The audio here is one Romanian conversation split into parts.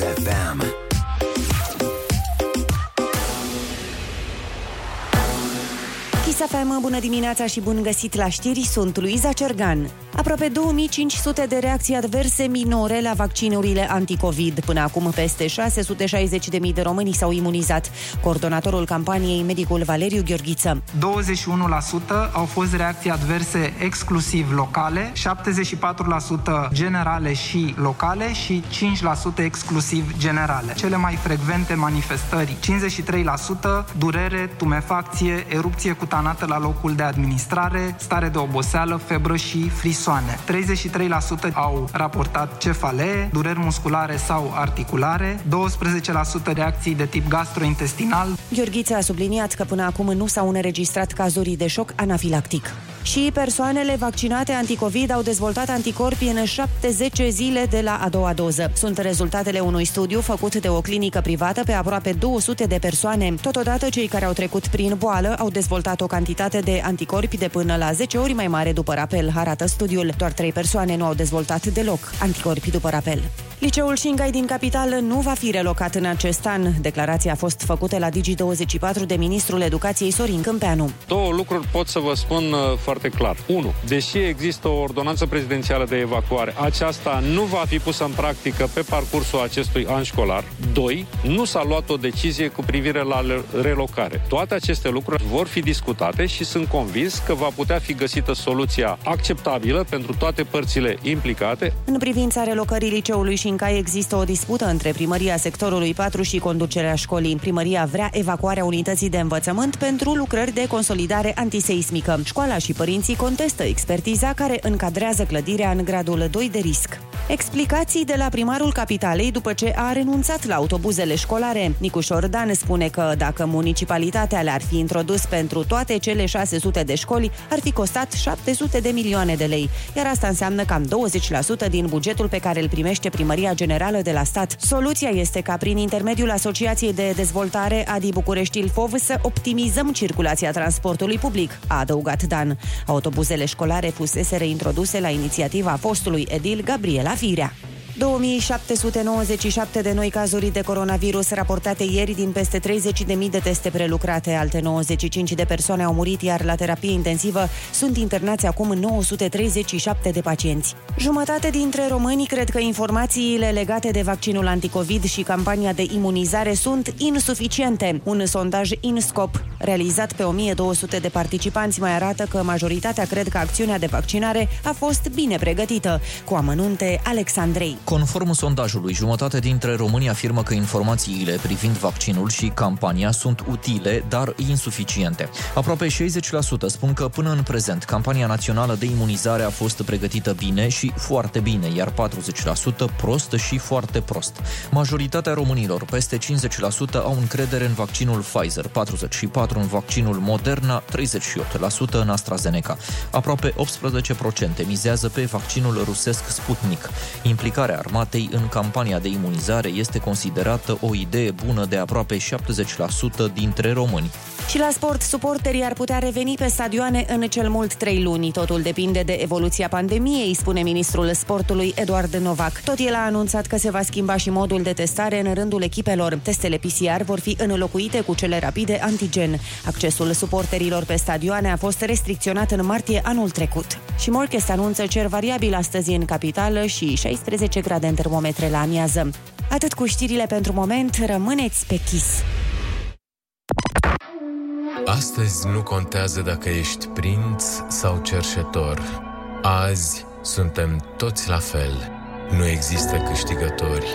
FM. FM, bună dimineața și bun găsit la știri, sunt Luiza Cergan. Aproape 2500 de reacții adverse minore la vaccinurile anticovid. Până acum, peste 660.000 de români s-au imunizat. Coordonatorul campaniei, medicul Valeriu Gheorghiță. 21% au fost reacții adverse exclusiv locale, 74% generale și locale și 5% exclusiv generale. Cele mai frecvente manifestări, 53% durere, tumefacție, erupție cutanată la locul de administrare, stare de oboseală, febră și frison persoane. 33% au raportat cefalee, dureri musculare sau articulare, 12% reacții de tip gastrointestinal. Gheorghiță a subliniat că până acum nu s-au înregistrat cazuri de șoc anafilactic. Și persoanele vaccinate anticovid au dezvoltat anticorpi în 70 zile de la a doua doză. Sunt rezultatele unui studiu făcut de o clinică privată pe aproape 200 de persoane. Totodată, cei care au trecut prin boală au dezvoltat o cantitate de anticorpi de până la 10 ori mai mare după rapel, arată studiul. Doar 3 persoane nu au dezvoltat deloc anticorpi după rapel. Liceul Șingai din capitală nu va fi relocat în acest an. Declarația a fost făcută la Digi24 de ministrul educației Sorin Câmpeanu. Două lucruri pot să vă spun uh, foarte clar. 1. Deși există o ordonanță prezidențială de evacuare, aceasta nu va fi pusă în practică pe parcursul acestui an școlar. 2. Nu s-a luat o decizie cu privire la relocare. Toate aceste lucruri vor fi discutate și sunt convins că va putea fi găsită soluția acceptabilă pentru toate părțile implicate. În privința relocării liceului și Șincai există o dispută între primăria sectorului 4 și conducerea școlii. Primăria vrea evacuarea unității de învățământ pentru lucrări de consolidare antiseismică. Școala și părinții contestă expertiza care încadrează clădirea în gradul 2 de risc. Explicații de la primarul capitalei după ce a renunțat la autobuzele școlare. Nicu Șordan spune că dacă municipalitatea le-ar fi introdus pentru toate cele 600 de școli, ar fi costat 700 de milioane de lei, iar asta înseamnă cam 20% din bugetul pe care îl primește primăria generală de la stat. Soluția este ca prin intermediul Asociației de Dezvoltare Adi București Ilfov să optimizăm circulația transportului public, a adăugat Dan. Autobuzele școlare fusese reintroduse la inițiativa fostului edil Gabriela Firea. 2797 de noi cazuri de coronavirus raportate ieri din peste 30.000 de teste prelucrate. Alte 95 de persoane au murit, iar la terapie intensivă sunt internați acum 937 de pacienți. Jumătate dintre români cred că informațiile legate de vaccinul anticovid și campania de imunizare sunt insuficiente. Un sondaj INSCOP realizat pe 1200 de participanți mai arată că majoritatea cred că acțiunea de vaccinare a fost bine pregătită. Cu amănunte, Alexandrei. Conform sondajului, jumătate dintre români afirmă că informațiile privind vaccinul și campania sunt utile, dar insuficiente. Aproape 60% spun că până în prezent campania națională de imunizare a fost pregătită bine și foarte bine, iar 40% prost și foarte prost. Majoritatea românilor, peste 50%, au încredere în vaccinul Pfizer, 44% în vaccinul Moderna, 38% în AstraZeneca. Aproape 18% mizează pe vaccinul rusesc Sputnik. Implicarea armatei în campania de imunizare este considerată o idee bună de aproape 70% dintre români. Și la sport, suporterii ar putea reveni pe stadioane în cel mult trei luni. Totul depinde de evoluția pandemiei, spune ministrul sportului Eduard Novac. Tot el a anunțat că se va schimba și modul de testare în rândul echipelor. Testele PCR vor fi înlocuite cu cele rapide antigen. Accesul suporterilor pe stadioane a fost restricționat în martie anul trecut. Și Morchest anunță cer variabil astăzi în capitală și 16 grade în termometre la amiază. Atât cu știrile pentru moment, rămâneți pe chis. Astăzi nu contează dacă ești prinț sau cerșetor. Azi suntem toți la fel. Nu există câștigători.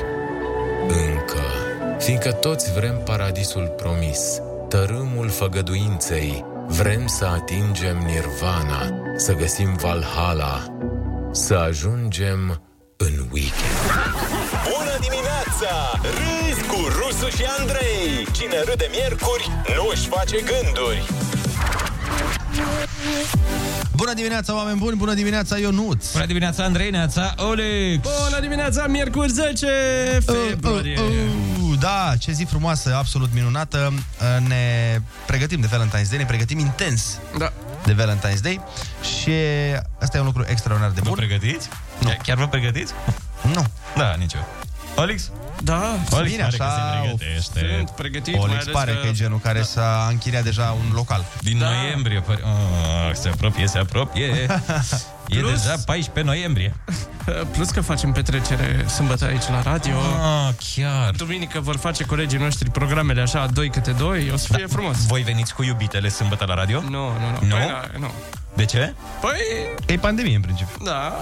Încă. Fiindcă toți vrem paradisul promis, tărâmul făgăduinței, vrem să atingem nirvana, să găsim Valhalla, să ajungem în weekend. Bună dimineața! Râzi cu Rusu și Andrei! Cine râde miercuri, nu își face gânduri! Bună dimineața, oameni buni! Bună dimineața, Ionuț! Bună dimineața, Andrei, neața, Olex! Bună dimineața, miercuri 10 februarie! Uh, uh, uh, da, ce zi frumoasă, absolut minunată. Uh, ne pregătim de Valentine's Day, ne pregătim intens da. de Valentine's Day și asta e un lucru extraordinar de bun. Vă pregătiți? Nu. Chiar vă pregătiți? Nu. Da, nici eu. Alex? Da, Olix Bine, pare că așa, se pregătește. sunt pregătit, mai Olix ales pare că e genul care s-a închiriat deja un local. Din Da. noiembrie. Pare... Oh, se apropie, se apropie. E Plus- deja 14 noiembrie. Plus că facem petrecere sâmbătă aici la radio. Ah, chiar. Duminică vor face colegii noștri programele așa, doi câte doi, o să fie frumos. Voi veniți cu iubitele sâmbătă la radio? Nu, nu, nu. Nu? Păi, da, nu. De ce? Păi, Că e pandemie în principiu. da.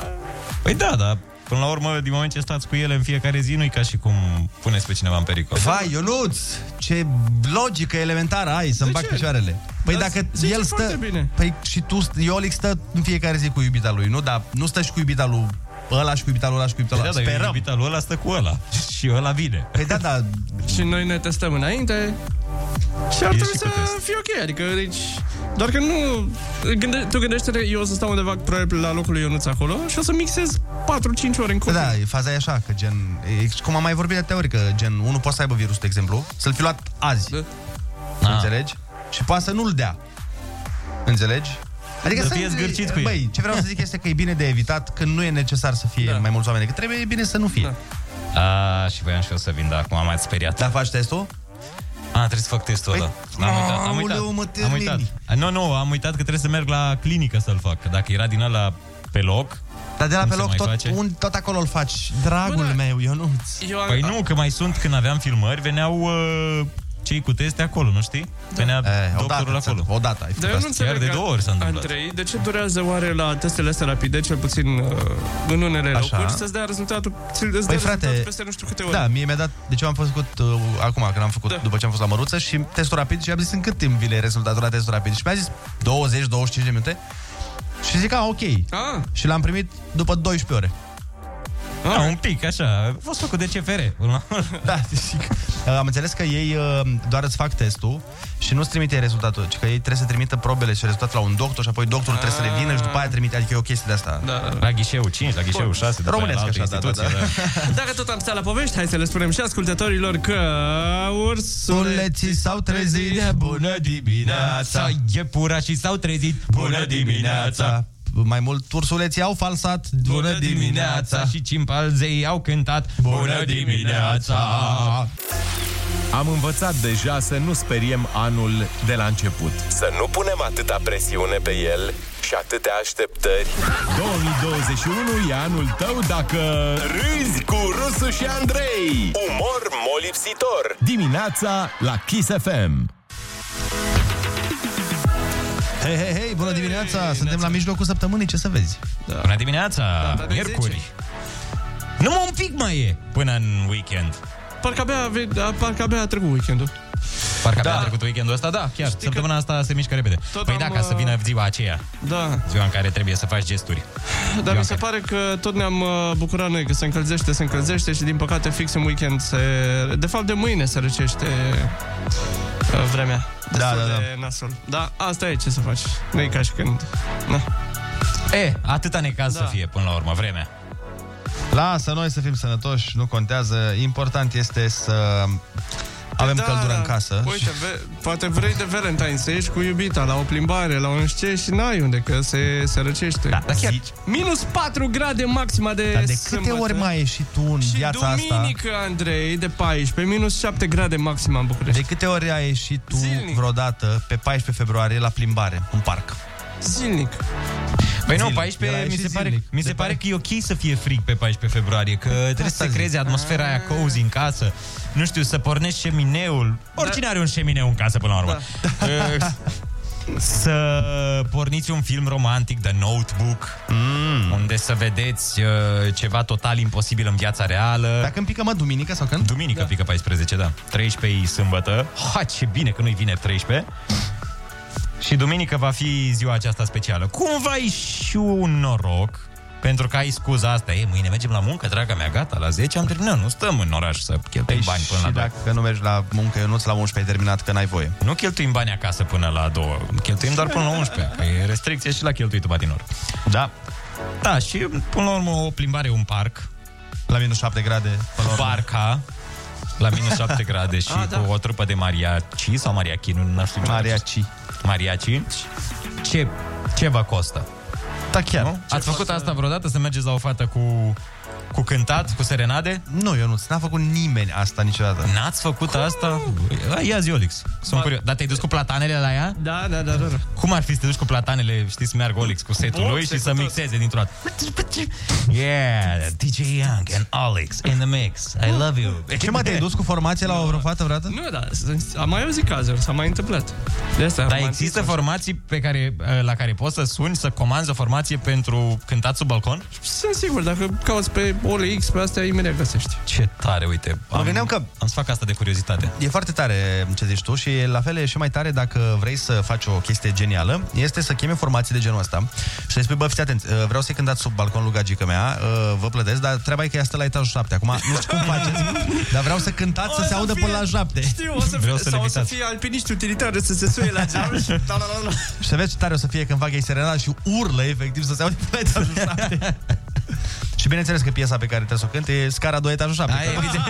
Păi da, dar până la urmă, din moment ce stați cu ele în fiecare zi, nu-i ca și cum puneți pe cineva în pericol. Vai, Ionuț, ce logică elementară ai să-mi De bag ce? picioarele. Păi Dar dacă zice el stă... foarte bine. Păi și tu, Iolic stă în fiecare zi cu iubita lui, nu? Dar nu stă și cu iubita lui ăla și cu iubita lui ăla și cu iubita lui Da, ăla. dar Sperăm. iubita lui ăla stă cu ăla. Și ăla vine. Păi da, da, Și noi ne testăm înainte și ar E trebui și să cu test. fie ok, adică deci, doar că nu... Gânde, tu gândește eu o să stau undeva probabil la locul lui Ionuț acolo și o să mixez 4-5 ore în Păi copil. da, faza e așa, că gen, e, cum am mai vorbit de teorică, gen, unul poate să aibă virus, de exemplu, să-l fi luat azi, Da. înțelegi? Și poate să nu-l dea. Înțelegi? Adică Să fie zgârcit cu el. Băi, ce vreau să zic este că e bine de evitat când nu e necesar să fie Da. mai mulți oameni, că trebuie e bine să nu fie. Da. A, și voiam și eu să vin, dar acum m-ați speriat. Dar faci testul? A, trebuie să fac testul ăla. Păi, Am uitat, am uitat. aoleu, mă, am uitat. termini. A, Nu, nu, am uitat că trebuie să merg la clinică să-l fac. Că Dacă era din ăla pe loc, Dar de la Cum pe se loc mai tot, face? un, tot acolo îl faci. Dragul Bă, da. meu, Ionuț. Eu am, Păi nu, că mai sunt când aveam filmări, veneau uh, cei cu teste acolo, nu știi? Venea Eh, doctorul odată, acolo. odată ai Dar făcut eu nu asta. Chiar înțeleg, de două ori s-a întâmplat. Andrei, de ce durează oare la testele astea rapide, cel puțin uh, în unele Așa. locuri, să-ți dea rezultatul, ți-l îți Păi, dea frate, rezultatul peste nu știu câte ore? Da, mie mi-a dat, deci eu am făcut uh, acum, când am făcut, Da. după ce am fost la Măruță și testul rapid și am zis în cât timp vine rezultatul la testul rapid. Și mi-a zis 20-25 de minute și zic, a, ok. Ah, Și l-am primit după 12 ore. Da, un pic, așa. A fost făcut de CFR. până la urmă. Da, zic. Uh, Am înțeles că ei uh, doar îți fac testul și nu-ți trimite rezultatul, ci că ei trebuie să trimită probele și rezultatul la un doctor și apoi doctorul trebuie să revină și după aia trimite, adică e o chestie de asta. da, da, da. La ghișeu 5, la ghișeu 6, după aia la Românesc altă așa, da, da, instituție, da. Dacă tot am stat la povești, hai să le spunem și ascultătorilor că ursuleții Suleții s-au trezit de bună dimineața Iepurașii s-au trezit Bună dimineața Mai mult ursuleții au falsat Bună dimineața Și cimpanzei au cântat Bună dimineața Am învățat deja să nu speriem anul de la început. Să nu punem atâta presiune pe el și atâtea așteptări. 2021 e anul tău dacă Râzi cu Rusu și Andrei. Umor molipsitor. dimineața la Kiss FM. Hei, hei, hei, bună dimineața. Suntem la mijlocul săptămânii, ce să vezi? Bună dimineața, Data de miercuri. 10. Numai un pic mai e până în weekend. Parcă abia, a ve- a- parcă abia a trecut weekendul. Parcă abia a trecut weekendul ăsta, da, chiar. Știi Săptămâna asta se mișcă repede. tot Păi am, da, ca să uh, vină ziua aceea. Da, Ziua în care trebuie să faci gesturi. Dar mi se care- pare că tot ne-am uh, bucurat noi că se încălzește, se încălzește și din păcate fix în weekend se... De fapt de mâine se răcește. uh, vremea. Destul Da, da, da. de nasol. Da, asta e ce să faci. Nu e ca și când... Na. E, atâta necaz Da. să fie până la urmă, vremea Lasă noi să fim sănătoși, nu contează Important este să avem Da, căldură în casă Uite, ve- poate vrei de Valentine să ieși cu iubita la o plimbare, la un șce și n-ai unde, că se, se răcește. Da, dar chiar Zici? Minus 4 grade maxima de Dar de câte sâmbătă. ori mai ieși tu în Și viața asta? duminică, Andrei, de 14, minus 7 grade maxima în București. De câte ori ai ieșit tu Zilnic. vreodată pe 14 februarie la plimbare, în parc? Zilnic. Păi nu, Zilnic. 14 Era mi se, ieșit pare, zilnic. mi se De pare pare- că e ok să fie frig pe 14 februarie Că trebuie Asta să se zic. creeze atmosfera aia cozy în casă Nu știu, să pornești șemineul. Oricine are un șemineu în casă până la urmă. Uh, Să porniți un film romantic The Notebook mm. Unde să vedeți uh, ceva total imposibil în viața reală. Dacă îmi pică, mă, duminică sau când? Duminică da. pică 14, da. 13 e sâmbătă. Ha, ce bine că nu-i vineri 13 Și duminică va fi ziua aceasta specială. Cumva ai și un noroc pentru că ai scuza asta, e, mâine mergem la muncă, draga mea, gata, la 10 am terminat, nu stăm în oraș să cheltuim bani până la și 2. dacă nu mergi la muncă, eu nu-ți la 11 ai terminat, că n-ai voie. Nu cheltuim bani acasă până la 2, cheltuim doar până la 11, că e restricție și la cheltuitul patinor. Da. Da, și până la urmă o plimbare, un parc, La minus 7 grade. Până la urmă. barca, la minus 7 grade și Ah, da. cu o trupă de mariachi sau mariachi, nu, nu știu. Mariachi. Mariachi. Ce, ce vă costă? Da, chiar. Nu? Ați făcut asta vreodată? Să mergeți la o fată cu Cu cântat, cu serenade? Nu, eu nu. N-a făcut nimeni asta niciodată. N-ați făcut asta? Ia zi, Olix. Sunt curios. Dar te-ai dus cu platanele la ea? Da, da, da, da. da. Cum ar fi să te duci cu platanele, știți, să meargă Olix cu setul Pot, lui se și să cu tot. mixeze dintr-o dată? Yeah, DJ Young and Olix in the mix. I love you. Ce mă, te-ai dus cu formație la o vreo fată vreodată? Nu, da, am mai auzit cazuri, s-a mai întâmplat. De asta, Dar romantism există așa. formații pe care, la care poți să suni, să comanzi o formație pentru cântat sub balcon? Sunt sigur, dacă cauți pe OLX, pe astea, imediat găsești. Ce tare, uite. Mă gândeam că Am să fac asta de curiozitate. E foarte tare ce zici tu și la fel e și mai tare dacă vrei să faci o chestie genială, este să chemi o formație de genul ăsta și să-i spui, bă, fiți atenți, uh, vreau să-i cântați sub balconul gagică mea, uh, vă plătesc, dar treaba e că ea stă la etajul 7. Acum, nu știu cum faceți, dar vreau să cântați să se audă până la 7. Știu, o să Vreau fie, să sau o să levitați. fie alpiniști utilitari să se suie la geam și... Da, da, da, da. Și să vezi ce tare o să fie când fac ei serenat și urlă efectiv să se aude până la etajul 7. și bineînțeles că piesa pe care trebuie să o cânte e scara 2 etajul 7. Ai, evident.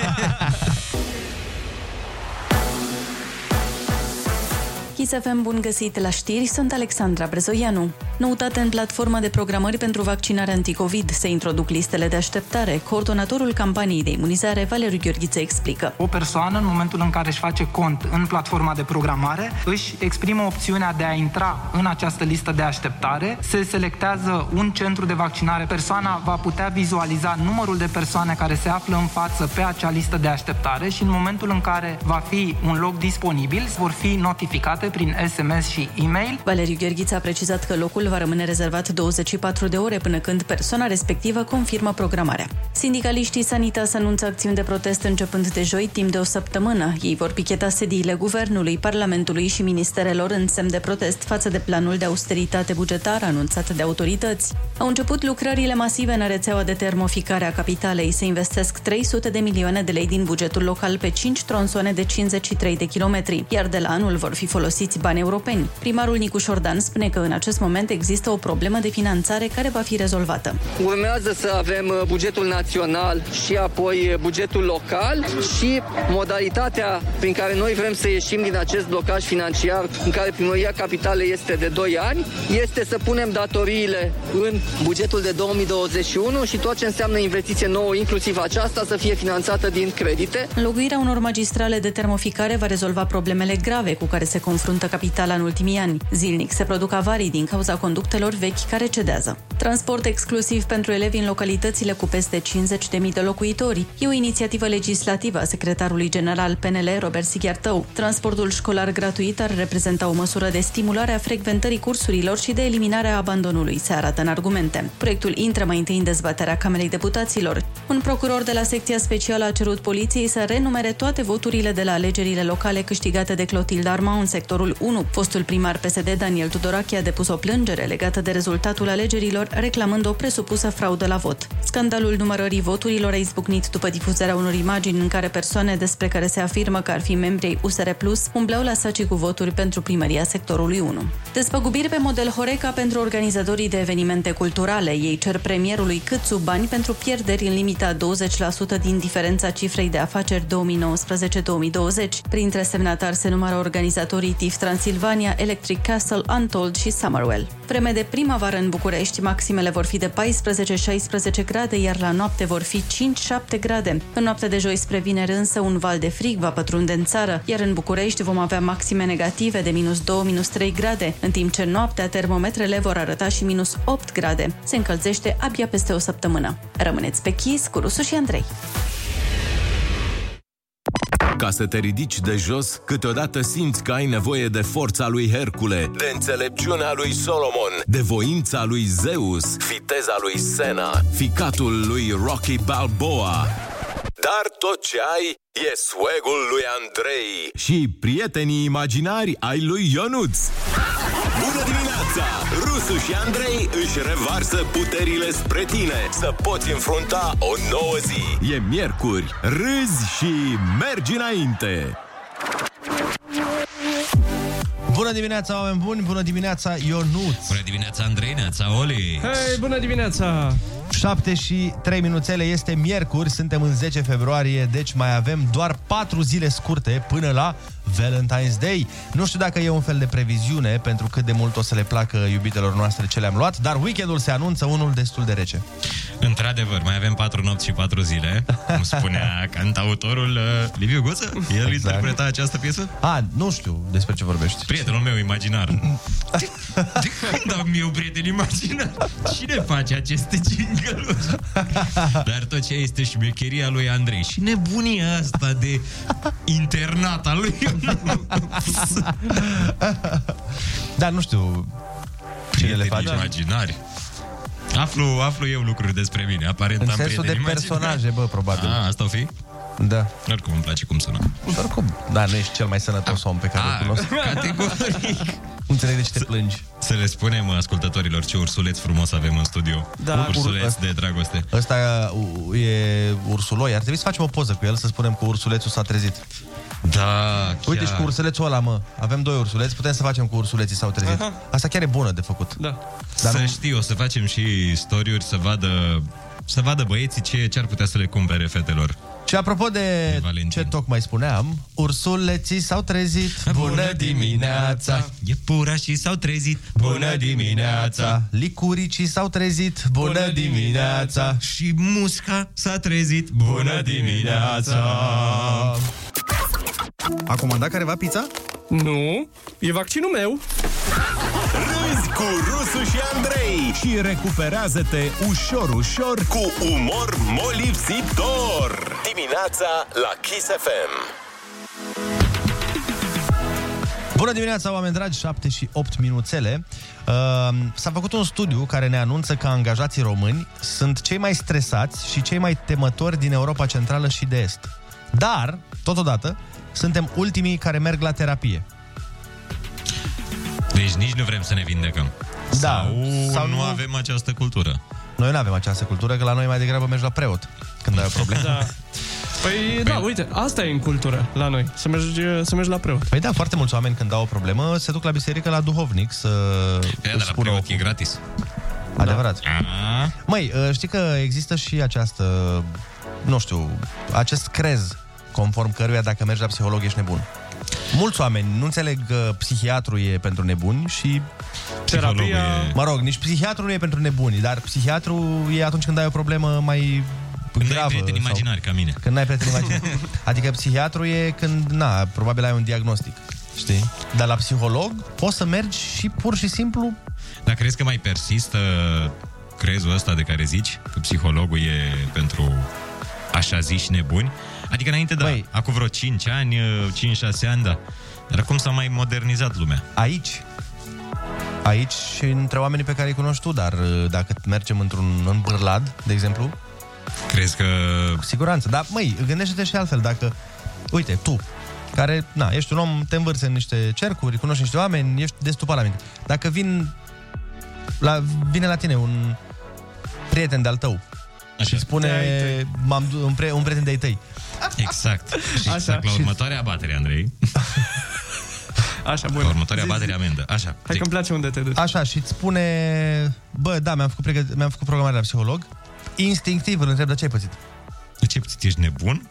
Kiss FM, bun găsit la știri, sunt Alexandra Brezoianu. Noutate în platforma de programări pentru vaccinare anticovid. Se introduc listele de așteptare. Coordonatorul campaniei de imunizare, Valeriu Gheorghiță, explică. O persoană, în momentul în care își face cont în platforma de programare, își exprimă opțiunea de a intra în această listă de așteptare, se selectează un centru de vaccinare, persoana va putea vizualiza numărul de persoane care se află în față pe acea listă de așteptare și în momentul în care va fi un loc disponibil, vor fi notificate prin SMS și e-mail Valeriu Gheorghiță a precizat că locul va rămâne rezervat 24 de ore până când persoana respectivă confirmă programarea. Sindicaliștii Sanitas anunță acțiuni de protest începând de joi timp de o săptămână. Ei vor picheta sediile Guvernului, Parlamentului și Ministerelor în semn de protest față de planul de austeritate bugetară anunțat de autorități. Au început lucrările masive în rețeaua de termoficare a capitalei. Se investesc 300 de milioane de lei din bugetul local pe 5 tronsoane de 53 de kilometri, iar de la anul vor fi folosiți bani europeni. Primarul Nicu Șordan spune că în acest moment există o problemă de finanțare care va fi rezolvată. Urmează să avem uh, bugetul național și apoi uh, bugetul local și modalitatea prin care noi vrem să ieșim din acest blocaj financiar în care primăria capitalei este de 2 ani, este să punem datoriile în bugetul de 2021 și tot ce înseamnă investiție nouă, inclusiv aceasta, să fie finanțată din credite. Înlocuirea unor magistrale de termoficare va rezolva problemele grave cu care se confruntă capitala în ultimii ani. Zilnic se produc avarii din cauza conductelor vechi care cedează. Transport exclusiv pentru elevi în localitățile cu peste 50.000 de locuitori. E o inițiativă legislativă a secretarului general PNL, Robert Sighiartău. Transportul școlar gratuit ar reprezenta o măsură de stimulare a frecventării cursurilor și de eliminare a abandonului, se arată în argumente. Proiectul intră mai întâi în dezbaterea Camerei Deputaților. Un procuror de la secția specială a cerut poliției să renumere toate voturile de la alegerile locale câștigate de Clotilde Armand în sectorul 1. Fostul primar PSD Daniel Tudorache a depus o plângere legată de rezultatul alegerilor, reclamând o presupusă fraudă la vot. Scandalul numărării voturilor a izbucnit după difuzarea unor imagini în care persoane despre care se afirmă că ar fi membri ai USR Plus umbleau la saci cu voturi pentru primăria sectorului 1. Despăgubiri pe model Horeca pentru organizatorii de evenimente culturale. Ei cer premierului cât sub bani pentru pierderi în limita 20% din diferența cifrei de afaceri 2019-2020. Printre semnatari se numără organizatorii TIF Transilvania, Electric Castle, Untold și Summerwell. Vreme de primăvară în București, maximele vor fi de 14-16 grade, iar la noapte vor fi 5-7 grade. În noaptea de joi spre vineri însă un val de frig va pătrunde în țară, iar în București vom avea maxime negative de minus 2-3 grade, în timp ce noaptea termometrele vor arăta și minus 8 grade. Se încălzește abia peste o săptămână. Rămâneți pe chis cu Rusu și Andrei. Ca să te ridici de jos, câteodată simți că ai nevoie de forța lui Hercule, de înțelepciunea lui Solomon, de voința lui Zeus, viteza lui Sena, ficatul lui Rocky Balboa. Dar tot ce ai e swag-ul lui Andrei și prietenii imaginari ai lui Ionuț. Bună dimineața! Rusu și Andrei își revarsă puterile spre tine să poți înfrunta o nouă zi. E miercuri, râzi și mergi înainte! Bună dimineața, oameni buni! Bună dimineața, Ionuț! Bună dimineața, Andrei, neața, Oli! Hei, bună dimineața! 7 și 3 minuțele, este miercuri, suntem în 10 februarie, deci mai avem doar 4 zile scurte până la Valentine's Day. Nu știu dacă e un fel de previziune pentru cât de mult o să le placă iubitelor noastre ce le-am luat, dar weekendul se anunță unul destul de rece. Într-adevăr, mai avem patru nopți și patru zile, cum spunea cantautorul uh, Liviu Guță. El exact. interpreta această piesă? A, nu știu despre ce vorbești. Prietenul meu imaginar. De, de când am eu prieten imaginar? Cine face aceste jingle Dar tot ce este șmecheria lui Andrei și nebunia asta de internat al lui. Dar nu știu cine le face. imaginari. Aflu, aflu eu lucruri despre mine. Aparent În am sensul de prieteni imaginari. personaje, bă, probabil. A, asta o fi? Da. Oricum îmi place cum sună. Oricum, da, nu ești cel mai sănătos om pe care îl cunosc. Categoric. Nu înțeleg de ce te plângi. Să le spunem ascultătorilor ce ursuleț frumos avem în studio. Da. Ursuleț Ur- de dragoste. Ăsta uh, e ursuloi. Ar trebui să facem o poză cu el, să spunem că ursulețul s-a trezit. Da, Uite și cu ursulețul ăla, mă. Avem doi ursuleți, putem să facem cu ursuleții s-au trezit. Aha. Asta chiar e bună de făcut. Da. Dar să nu- știi, o să facem și storiuri să vadă să vadă băieții ce, ce ar putea să le cumpere fetelor. Și apropo de ce tocmai spuneam, ursuleții s-au trezit. Bună dimineața! Iepurașii s-au trezit. Bună dimineața! Licuricii s-au trezit. Bună dimineața! Și musca s-a trezit. Bună dimineața! A comandat careva pizza? Nu, e vaccinul meu. Râzi cu Rusu și Andrei și recuperează-te ușor, ușor cu umor molipsitor. Dimineața la Kiss FM. Bună dimineața, oameni dragi, 7 și 8 minuțele. Uh, s-a făcut un studiu care ne anunță că angajații români sunt cei mai stresați și cei mai temători din Europa Centrală și de Est. Dar, totodată, suntem ultimii care merg la terapie. Deci nici nu vrem să ne vindecăm. Da. Sau, Sau sau nu nu- avem această cultură. Noi nu avem această cultură, că la noi mai degrabă mergi la preot când ai o problemă. Da. Păi, da, uite, asta e în cultură la noi, să mergi, să mergi la preot. Păi da, foarte mulți oameni când au o problemă se duc la biserică, la duhovnic să E, își dar la spună preot o- e gratis. Adevărat. A, Măi, uh, știi că există și această, nu știu, acest crez conform căruia dacă mergi la psiholog ești nebun. Mulți oameni nu înțeleg că psihiatru e pentru nebuni și Terapia... Mă rog, nici psihiatru nu e pentru nebuni, dar psihiatru e atunci când ai o problemă mai Când gravă. ai prieteni sau- imaginari ca mine. Când n-ai prieteni imaginari. adică psihiatru e când, na, probabil ai un diagnostic. Știi? Dar la psiholog poți să mergi și pur și simplu Dar crezi că mai persistă crezul ăsta de care zici? Că psihologul e pentru așa ziși nebuni? Adică înainte, da, Băi. acum vreo 5 ani, 5-6 ani, da. Dar acum s-a mai modernizat lumea. aici aici și între oamenii pe care îi cunoști tu, dar uh, dacă mergem într-un în bârlad, de exemplu, Crezi că... cu siguranță. Dar, măi, gândește-te și altfel, dacă, uite, tu, care, na, ești un om, te învârți în niște cercuri, cunoști niște oameni, ești destupat la minte. Dacă vin, la, vine la tine un prieten de-al tău Așa. și spune, De-ai tăi. m-am, du- un, pre, un prieten de-ai tăi, Exact. Și Așa. exact la Și- următoarea abatere, Andrei. Așa, La bun. următoarea Zi, zi. abatere amendă. Așa. Hai zic. că îmi place unde te duci. Așa, și îți spune Bă, da, mi-am făcut, pregăt- mi-am făcut programare la psiholog Instinctiv îl întreb de ce ai pățit De ce pățit? Ești nebun?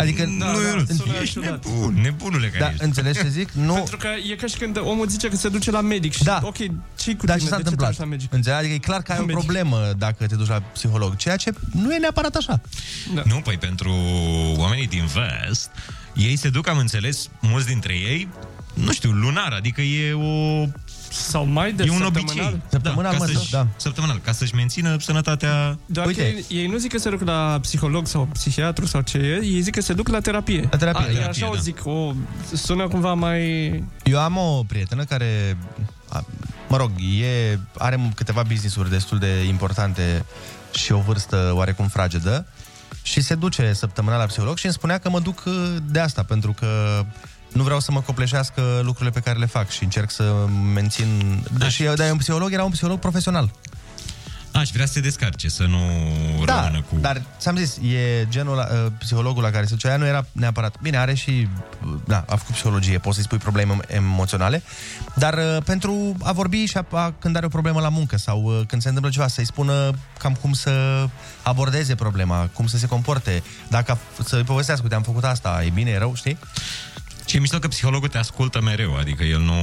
Adică, Da, nu, da, nu, sună Ești ciudat. nebun, nebunule care da, ești. înțelegi ce zic? Nu, Pentru că e ca și când omul zice că se duce la medic și, Da. ok, ce cu dar tine? ce s-a de ce te întâmplat? duci la medic? Înțelegi? Adică e clar că ai La o medic. problemă dacă te duci la psiholog Ceea ce nu e neapărat așa Da. Nu, păi pentru oamenii din vest, ei se duc, am înțeles, mulți dintre ei, nu știu, lunar, adică e o... Sau mai de e un săptămânal. obicei. Săptămânal, da, mă, ca să-și, da. Săptămânal, ca să-și mențină sănătatea... Doar Uite. că ei, ei nu zic că se duc la psiholog sau psihiatru sau ce e, ei zic că se duc la terapie. La terapie, A, da. e Terapie, așa o da. zic, o, sună cumva mai... Eu am o prietenă care a, Mă rog, e, are câteva business-uri destul de importante Și o vârstă oarecum fragedă Și se duce săptămânal la psiholog Și îmi spunea că mă duc uh, de asta Pentru că nu vreau să mă copleșească lucrurile pe care le fac și încerc să mențin... Și eu, dar un psiholog era un psiholog profesional. Aș vrea să se descarce, să nu Da, rămână cu... dar ți-am zis, e genul, uh, psihologul la care se ducea, aia nu era neapărat... Bine, are și... uh, Da, a făcut psihologie, poți să-i spui probleme emoționale, dar uh, pentru a vorbi și a, a, când are o problemă la muncă sau uh, când se întâmplă ceva, să-i spună cam cum să abordeze problema, cum să se comporte, dacă a, să-i povestească, uite, am făcut asta, e bine, e rău, știi? Ce e mișto că psihologul te ascultă mereu, adică el nu...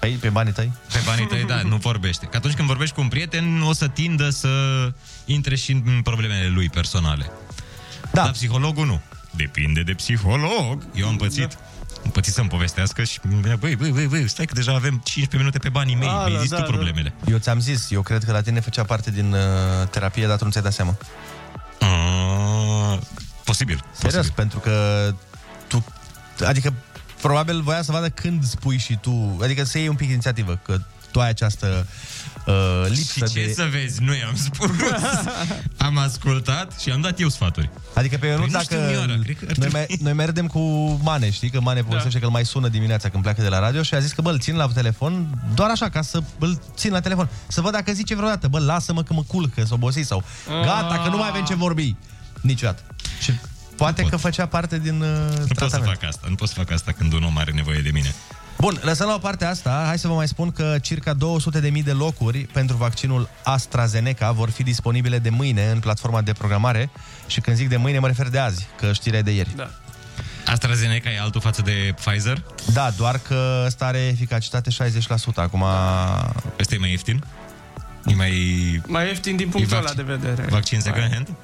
Păi, pe banii tăi? Pe banii tăi, da, nu vorbește. Că atunci când vorbești cu un prieten, o să tindă să intre și în problemele lui personale. Da. Dar psihologul nu. Depinde de psiholog. Eu am pățit. Da. Am pățit să-mi povestească și îmi venea, băi, băi, băi, băi, stai că deja avem 15 minute pe banii mei, Ah, mi-ai da, zis da, tu da. problemele. Eu ți-am zis, eu cred că la tine făcea parte din uh, terapie, dar tu nu ți-ai dat seama. Uh, posibil. Serios, pentru că tu, adică probabil voia să vadă când spui și tu, adică să iei un pic inițiativă, că tu ai această uh, lipsă Și ce de... să vezi, nu i-am spus. am ascultat și am dat eu sfaturi. Adică pe eu nu Păi nu dacă... știu, Mioara, cred că ar noi, trebui- mai, noi mergem cu Mane, știi? Că Mane povestește că îl mai sună dimineața când pleacă de la radio și a zis că, bă, îl țin la telefon doar așa, ca să îl țin la telefon. Să văd dacă zice vreodată, bă, lasă-mă că mă culc, că s-o obosit sau gata, că nu mai avem ce vorbi. Niciodată. Și poate că făcea parte din uh, Nu pot să tratament. fac asta, nu pot să fac asta când un om are nevoie de mine. Bun, lăsăm la o parte asta, hai să vă mai spun că circa 200.000 de locuri pentru vaccinul AstraZeneca vor fi disponibile de mâine în platforma de programare și când zic de mâine mă refer de azi, că știrea e de ieri. Da. AstraZeneca e altul față de Pfizer? Da, doar că ăsta are eficacitate 60%, acum... Ăsta e mai ieftin? E mai... Mai ieftin din punctul ăla de vedere. Vaccin second hand?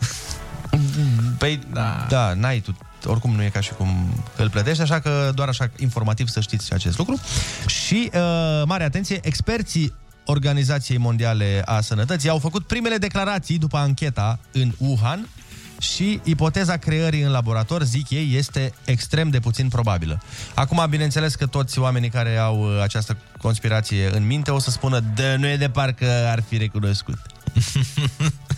Păi, da, da n-ai tu oricum nu e ca și cum îl plătești, așa că doar așa informativ să știți acest lucru. Și, uh, mare atenție, experții Organizației Mondiale a Sănătății au făcut primele declarații după ancheta în Wuhan și ipoteza creării în laborator, zic ei, este extrem de puțin probabilă. Acum, bineînțeles că toți oamenii care au uh, această conspirație în minte o să spună, de nu e de parcă ar fi recunoscut.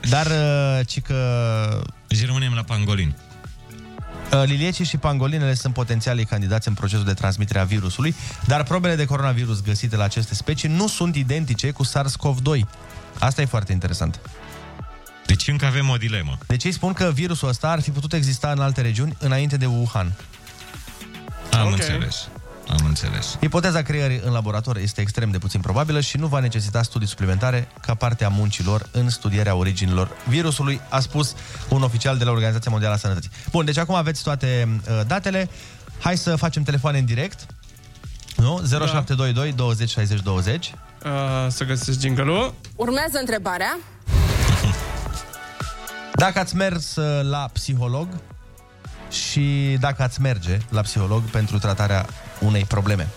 Dar, uh, ci că... Și rămânem la pangolin. Uh, Liliecii și pangolinele sunt potențialii candidați în procesul de transmitere a virusului, dar probele de coronavirus găsite la aceste specii nu sunt identice cu SARS-CoV-2. Asta e foarte interesant. Deci încă avem o dilemă. Deci ei spun că virusul ăsta ar fi putut exista în alte regiuni înainte de Wuhan. Am Ok. înțeles. Am înțeles. Ipoteza creării în laborator este extrem de puțin probabilă și nu va necesita studii suplimentare ca parte a muncilor în studierea originilor virusului, a spus un oficial de la Organizația Mondială a Sănătății. Bun, deci acum aveți toate uh, datele. Hai să facem telefoane în direct. Nu? 0722 20 60 20. Uh, să găsesc jingle Urmează întrebarea. Dacă ați mers uh, la psiholog și dacă ați merge la psiholog pentru tratarea unei probleme.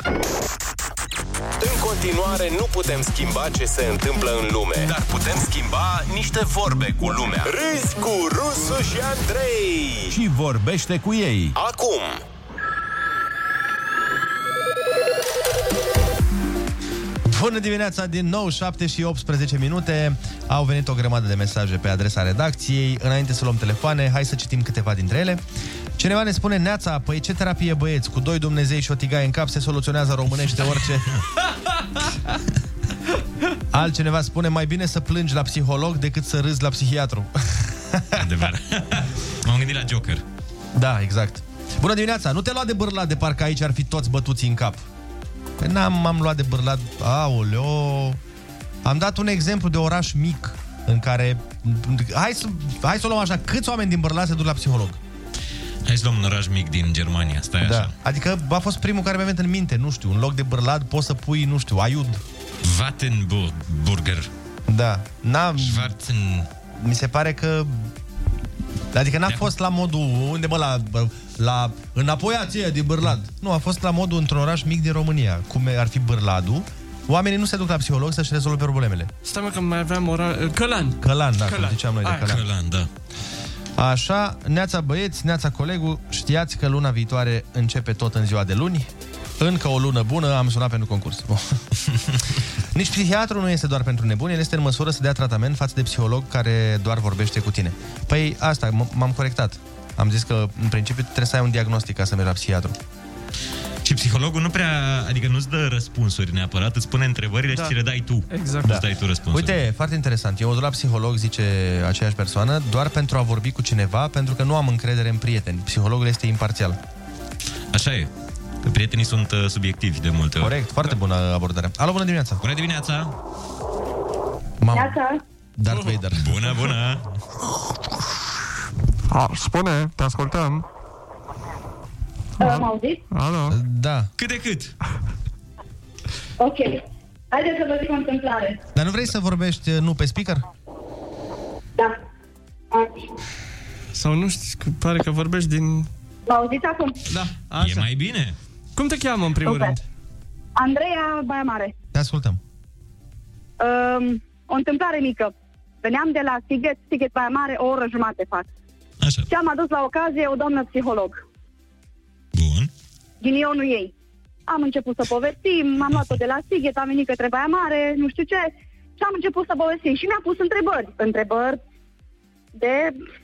În continuare, nu putem schimba ce se întâmplă în lume, dar putem schimba niște vorbe cu lumea. Râzi cu Rusu și Andrei. Și vorbește cu ei. Acum, Bună dimineața din nou, 7 și 18 minute. Au venit o grămadă de mesaje pe adresa redacției. Înainte să luăm telefoane, hai să citim câteva dintre ele. Cineva ne spune, Neața, păi ce terapie băieți? Cu doi Dumnezei și o tigaie în cap se soluționează românește orice. Altcineva spune, mai bine să plângi la psiholog decât să râzi la psihiatru. Adevărat. M-am gândit la Joker. Da, exact. Bună dimineața, nu te lua de bârlat de parcă aici ar fi toți bătuți în cap. Păi n-am m-am luat de bârlat, aoleo. Am dat un exemplu de oraș mic în care... Hai să, hai să o luăm așa, câți oameni din bârlat se duc la psiholog? Hai să luăm un oraș mic din Germania, stai Da. așa. Adică a fost primul care mi-a venit în minte, nu știu, în loc de bârlat poți să pui, nu știu, aiud. Wattenburger. Da. N-am... Schwarzen... Mi se pare că... Adică n-a fost la modul, unde mă, la, la înapoiație din Bârlad. Nu, a fost la modul într-un oraș mic din România, cum ar fi Bârladul. Oamenii nu se duc la psiholog să-și rezolve problemele. Stai mă că mai aveam ora... Călan. Călan, da, cum Călan. ziceam noi de Hai. Călan. Călan, da. Așa, neața băieți, neața colegul, știați că luna viitoare începe tot în ziua de luni? Încă o lună bună am sunat pentru concurs. Nici psihiatru nu este doar pentru nebuni, el este în măsură să dea tratament față de psiholog care doar vorbește cu tine. Păi asta, m- m-am corectat. Am zis că în principiu trebuie să ai un diagnostic ca să mergi la psihiatru. Și psihologul nu prea, adică nu-ți dă răspunsuri neapărat, îți pune întrebările Da. și ți le dai tu. Exact. Îți dai tu răspunsuri. Uite, foarte interesant. Eu mă duc la psiholog, zice aceeași persoană, doar pentru a vorbi cu cineva, pentru că nu am încredere în prieteni. Psihologul este imparțial. Așa e. Că prietenii sunt uh, subiectivi de multe ori. Corect, foarte bună abordare. Alo, bună dimineața! Bună dimineața! Mamă, Darth Vader. Bună, bună! A, spune, te ascultăm. Uh, Mă auziți? Alo? Da. Cât de cât? Ok. Haideți să vă zic o întâmplare. Dar nu vrei să vorbești, uh, nu, pe speaker? Da. Aici. Sau nu știu, că pare că vorbești din... Mă auziți acum? Da, așa. E mai bine. Cum te cheamă, în primul Super. rând? Andreea Baia Mare. Te ascultăm. Um, o întâmplare mică. Veneam de la Sighet, Sighet Baia Mare, o oră jumate fac. Așa. Și am adus la ocazie o doamnă psiholog. Bun. Ghinionul ei. Am început să povestim, am luat-o de la Sighet, am venit către Baia Mare, nu știu ce, și am început să povestim. Și mi-a pus întrebări. Întrebări de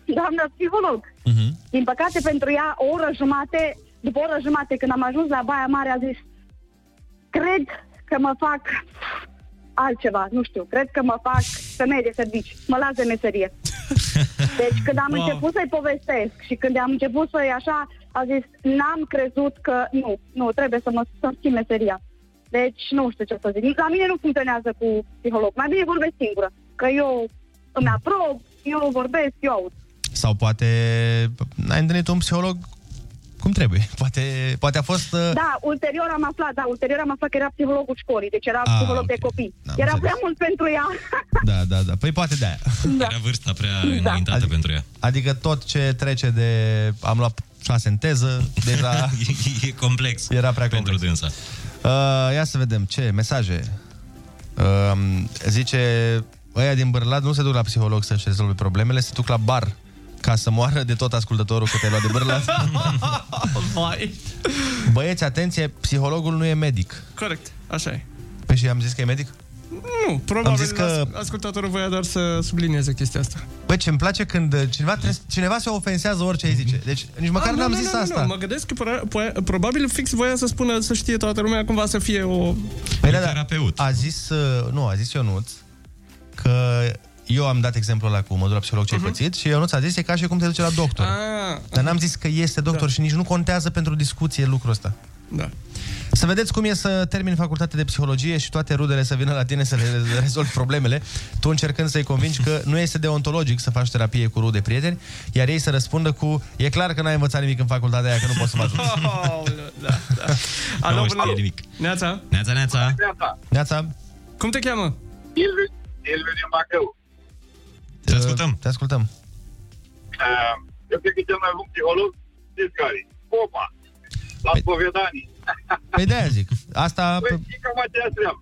doamnă psiholog. Uh-huh. Din păcate, pentru ea, o oră jumate, după o oră jumate, când am ajuns la Baia Mare, a zis cred că mă fac altceva, nu știu, cred că mă fac femeie de servici, mă las de meserie. Deci când am Wow. wow. început să-i povestesc și când am început să-i așa, a zis, n-am crezut că nu, nu, trebuie să mă să schimb meseria. Deci nu știu ce să zic. La mine nu funcționează cu psiholog, mai bine vorbesc singură, că eu îmi aprob, eu vorbesc, eu aud. Sau poate n-ai întâlnit un psiholog cum trebuie. Poate, poate a fost... Uh... Da, ulterior am aflat, da, ulterior am aflat că era psihologul școlii, deci era Ah, psiholog ok. de copii. Am era înțeles. prea mult pentru ea. Da, da, da. Păi poate de-aia. Da. Era vârsta prea înaintată Adică- pentru ea. Adică tot ce trece de... Am luat șase în teză, deja... e, e complex. Era prea pentru complex. dânsa. Uh, ia să vedem ce mesaje. Uh, zice, ăia din Bărlat nu se duc la psiholog să-și rezolve problemele, se duc la bar ca să moară de tot ascultătorul că te-ai luat de Bărlat. Vai. Băieți, atenție, psihologul nu e medic. Corect, așa e. Păi și am zis că e medic? Nu, probabil Am zis că- că... ascultatorul voia doar să sublinieze chestia asta. Băi, ce îmi place când cineva, trebuie, cineva se ofensează orice ai zice. Deci nici măcar Ah, nu, n-am nu, zis nu, asta. Nu, mă gândesc că pro- po- probabil fix voia să spună, să știe toată lumea, cumva să fie o... Păi da, da. A zis, uh, nu, a zis Ionuț că eu am dat exemplul ăla cu mă duc la psiholog ce ai pățit și Ionuț a zis e ca și cum te duce la doctor. Ah, Dar n-am zis că este doctor Da. și nici nu contează pentru discuție lucrul ăsta. Da. Să vedeți cum e să termini facultate de psihologie și toate rudele să vină la tine să le rezolvi problemele, tu încercând să-i convingi că nu este deontologic să faci terapie cu rude prieteni, iar ei să răspundă cu e clar că n-ai învățat nimic în facultatea aia, că nu poți să mă ajut. da, da. Alo, nu bună... știe nimic. Neața. Neața, neața. Neața. Cum te cheamă? Silviu, Silviu din Bacău. Te ascultăm. Te ascultăm. Uh, eu cred că cel mai bun psiholog, știți care Popa. La Păi- spovedanii. Păi de-aia zic. Asta... Păi, și cam aceeași treabă.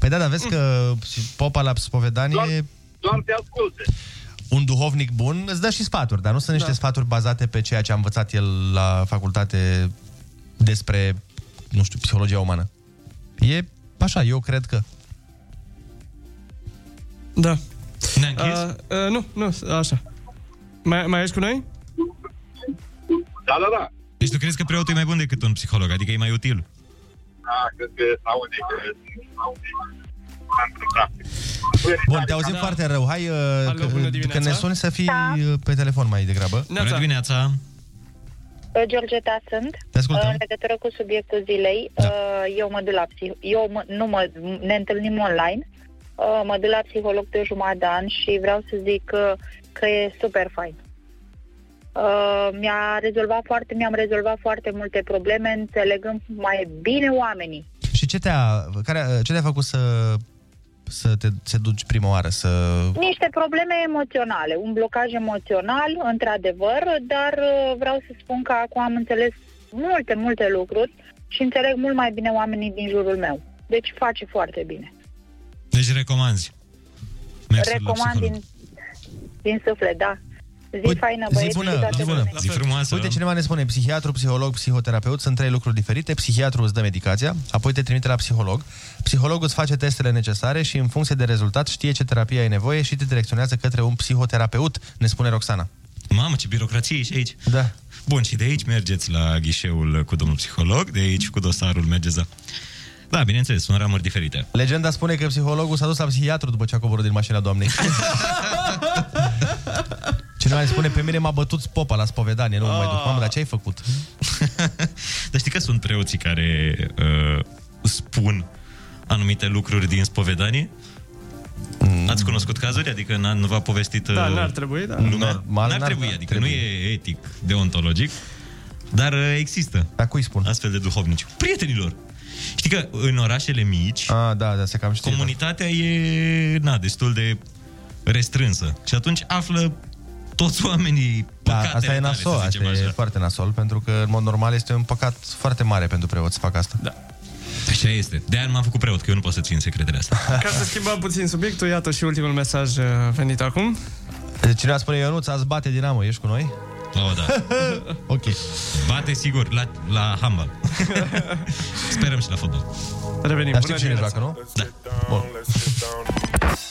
Păi da, dar vezi că și popa la spovedanie... Doar te asculte. un duhovnic bun îți dă și sfaturi, dar nu sunt niște Da. sfaturi bazate pe ceea ce a învățat el la facultate despre, nu știu, psihologia umană. E așa, eu cred că. Da. Ne-a închis? Uh, uh, nu, nu, așa. Mai, mai ești cu noi? Da, da, da. Deci tu crezi că preotul e mai bun decât un psiholog, adică e mai util? Da, cred că aude că aude. Bun, te auzim foarte rău. Hai, uh, Alo, că, bună dimineața. când ne suni să fii uh, pe telefon mai degrabă. Bună dimineața! Georgeta sunt. Te ascultăm. În legătură cu subiectul zilei, da. eu mă duc la psih... Eu mă, nu mă, ne întâlnim online. Uh, Mă duc la psiholog de jumătate de an și vreau să zic că, că e super fain. Uh, mi-a rezolvat foarte, mi-am rezolvat foarte multe probleme, înțelegând mai bine oamenii. Și ce te-a, care, ce te-a făcut să, să te să duci prima oară? Să... Niște probleme emoționale, un blocaj emoțional, într-adevăr, dar uh, vreau să spun că acum am înțeles multe, multe lucruri și înțeleg mult mai bine oamenii din jurul meu. Deci face foarte bine. Deci recomanzi. Mersul la Recomand psiholog. din, din suflet, da. Zi faină, băieți, și toate bune. Zi frumoasă. Uite, cineva ne spune, psihiatru, psiholog, psihoterapeut sunt trei lucruri diferite. Psihiatru îți dă medicația, apoi te trimite la psiholog. Psihologul îți face testele necesare și în funcție de rezultat știe ce terapie ai nevoie și te direcționează către un psihoterapeut, ne spune Roxana. Mamă, ce birocrație e și aici. Da. Bun, și de aici mergeți la ghișeul cu domnul psiholog, de aici cu dosarul mergeți la... Da, bineînțeles, sunt ramuri diferite. Legenda spune că psihologul s-a dus la psihiatru după ce a coborât din mașina doamnei. Cineva îmi spune, pe mine m-a bătut popa la spovedanie, nu mă mai duc. Mamă, dar ce ai făcut? Dar știi că sunt preoții care uh, spun anumite lucruri din spovedanie? Mm. Ați cunoscut cazuri? Adică n- nu v-a povestit uh, Da, n-ar trebui, da. lumea? Normal, n-ar, n-ar- trebui, n-ar adică trebui. nu e etic, deontologic. Dar uh, există. Dar cui spun? Astfel de duhovnici. Prietenilor! Știi că în orașele mici, A, da, da, se cam știe. comunitatea e, na, destul de restrânsă. Și atunci află toți oamenii Da, păcatele asta e tale, nasol, să asta zicem e așa. foarte nasol, pentru că, în mod normal, este un păcat foarte mare pentru preot să facă asta. Da. Așa este. De-aia m-am făcut preot, că eu nu pot să țin secretele astea. Ca să schimbăm puțin subiectul, iată și ultimul mesaj uh, venit acum. Cineva spune, Ionuț, azi bate Dinamo, ești cu noi? Oh, da. ok. Bate sigur la, la handball. Sperăm și la fotbal. Revenim. Dar știi cine joacă, nu? Da. Bun.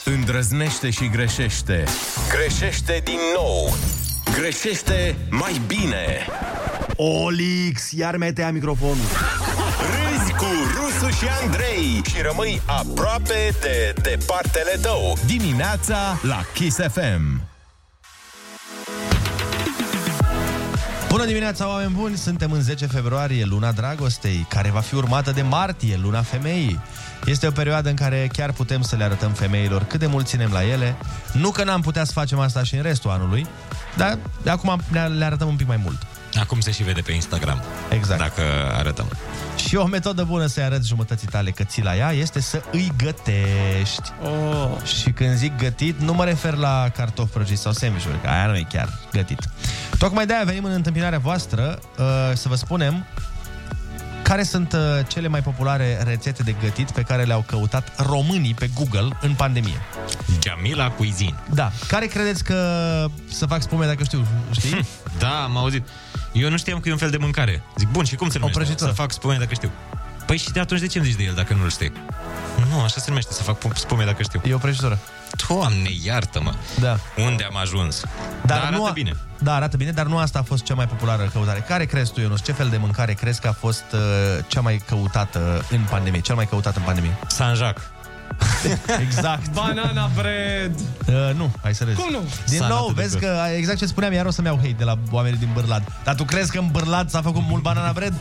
Îndrăznește și greșește. Greșește din nou. Greșește mai bine. Olix, iar metea microfonul. Râzi cu Rusu și Andrei și rămâi aproape de departele tău. Dimineața la Kiss FM. Bună dimineața, oameni buni! Suntem în 10 februarie, luna dragostei, care va fi urmată de martie, luna femeii. Este o perioadă în care chiar putem să le arătăm femeilor cât de mult ținem la ele. Nu că n-am putea să facem asta și în restul anului, dar de acum le le arătăm un pic mai mult. Acum se și vede pe Instagram. Exact. Dacă arătăm. Și o metodă bună să-i arăți jumătății tale că ții la ea este să îi gătești. Oh. Și când zic gătit, nu mă refer la cartofi prăjiți sau sandvișuri, că aia nu e chiar gătit. Tocmai de-aia venim în întâmpinarea voastră uh, să vă spunem care sunt uh, cele mai populare rețete de gătit pe care le-au căutat românii pe Google în pandemie. Jamila Cuisine. Da. Care credeți că să fac spume dacă știu, știi? Da, am auzit. Eu nu știam că e un fel de mâncare. Zic, bun, și cum se numește? prăjitură. Să fac spume dacă știu. Păi și de atunci de ce îmi zici de el dacă nu-l știi? Nu, așa se numește, să fac pu- spume dacă știu. E o prăjitură. Doamne, iartă-mă. Da. Unde am ajuns? Dar, Dar arată nu a... bine. Da, arată bine, dar nu asta a fost cea mai populară căutare. Care crezi tu, Ionuț? Ce fel de mâncare crezi că a fost uh, cea mai căutată în pandemie? Cel mai căutat în pandemie? Sanjac. exact. Banana bread. Uh, nu, hai să râzi. Cum nu? Din Salată nou, de vezi băf. că exact ce spuneam, iar o să-mi iau hate de la oamenii din Bârlad. Dar tu crezi că în Bârlad s-a făcut mult banana bread?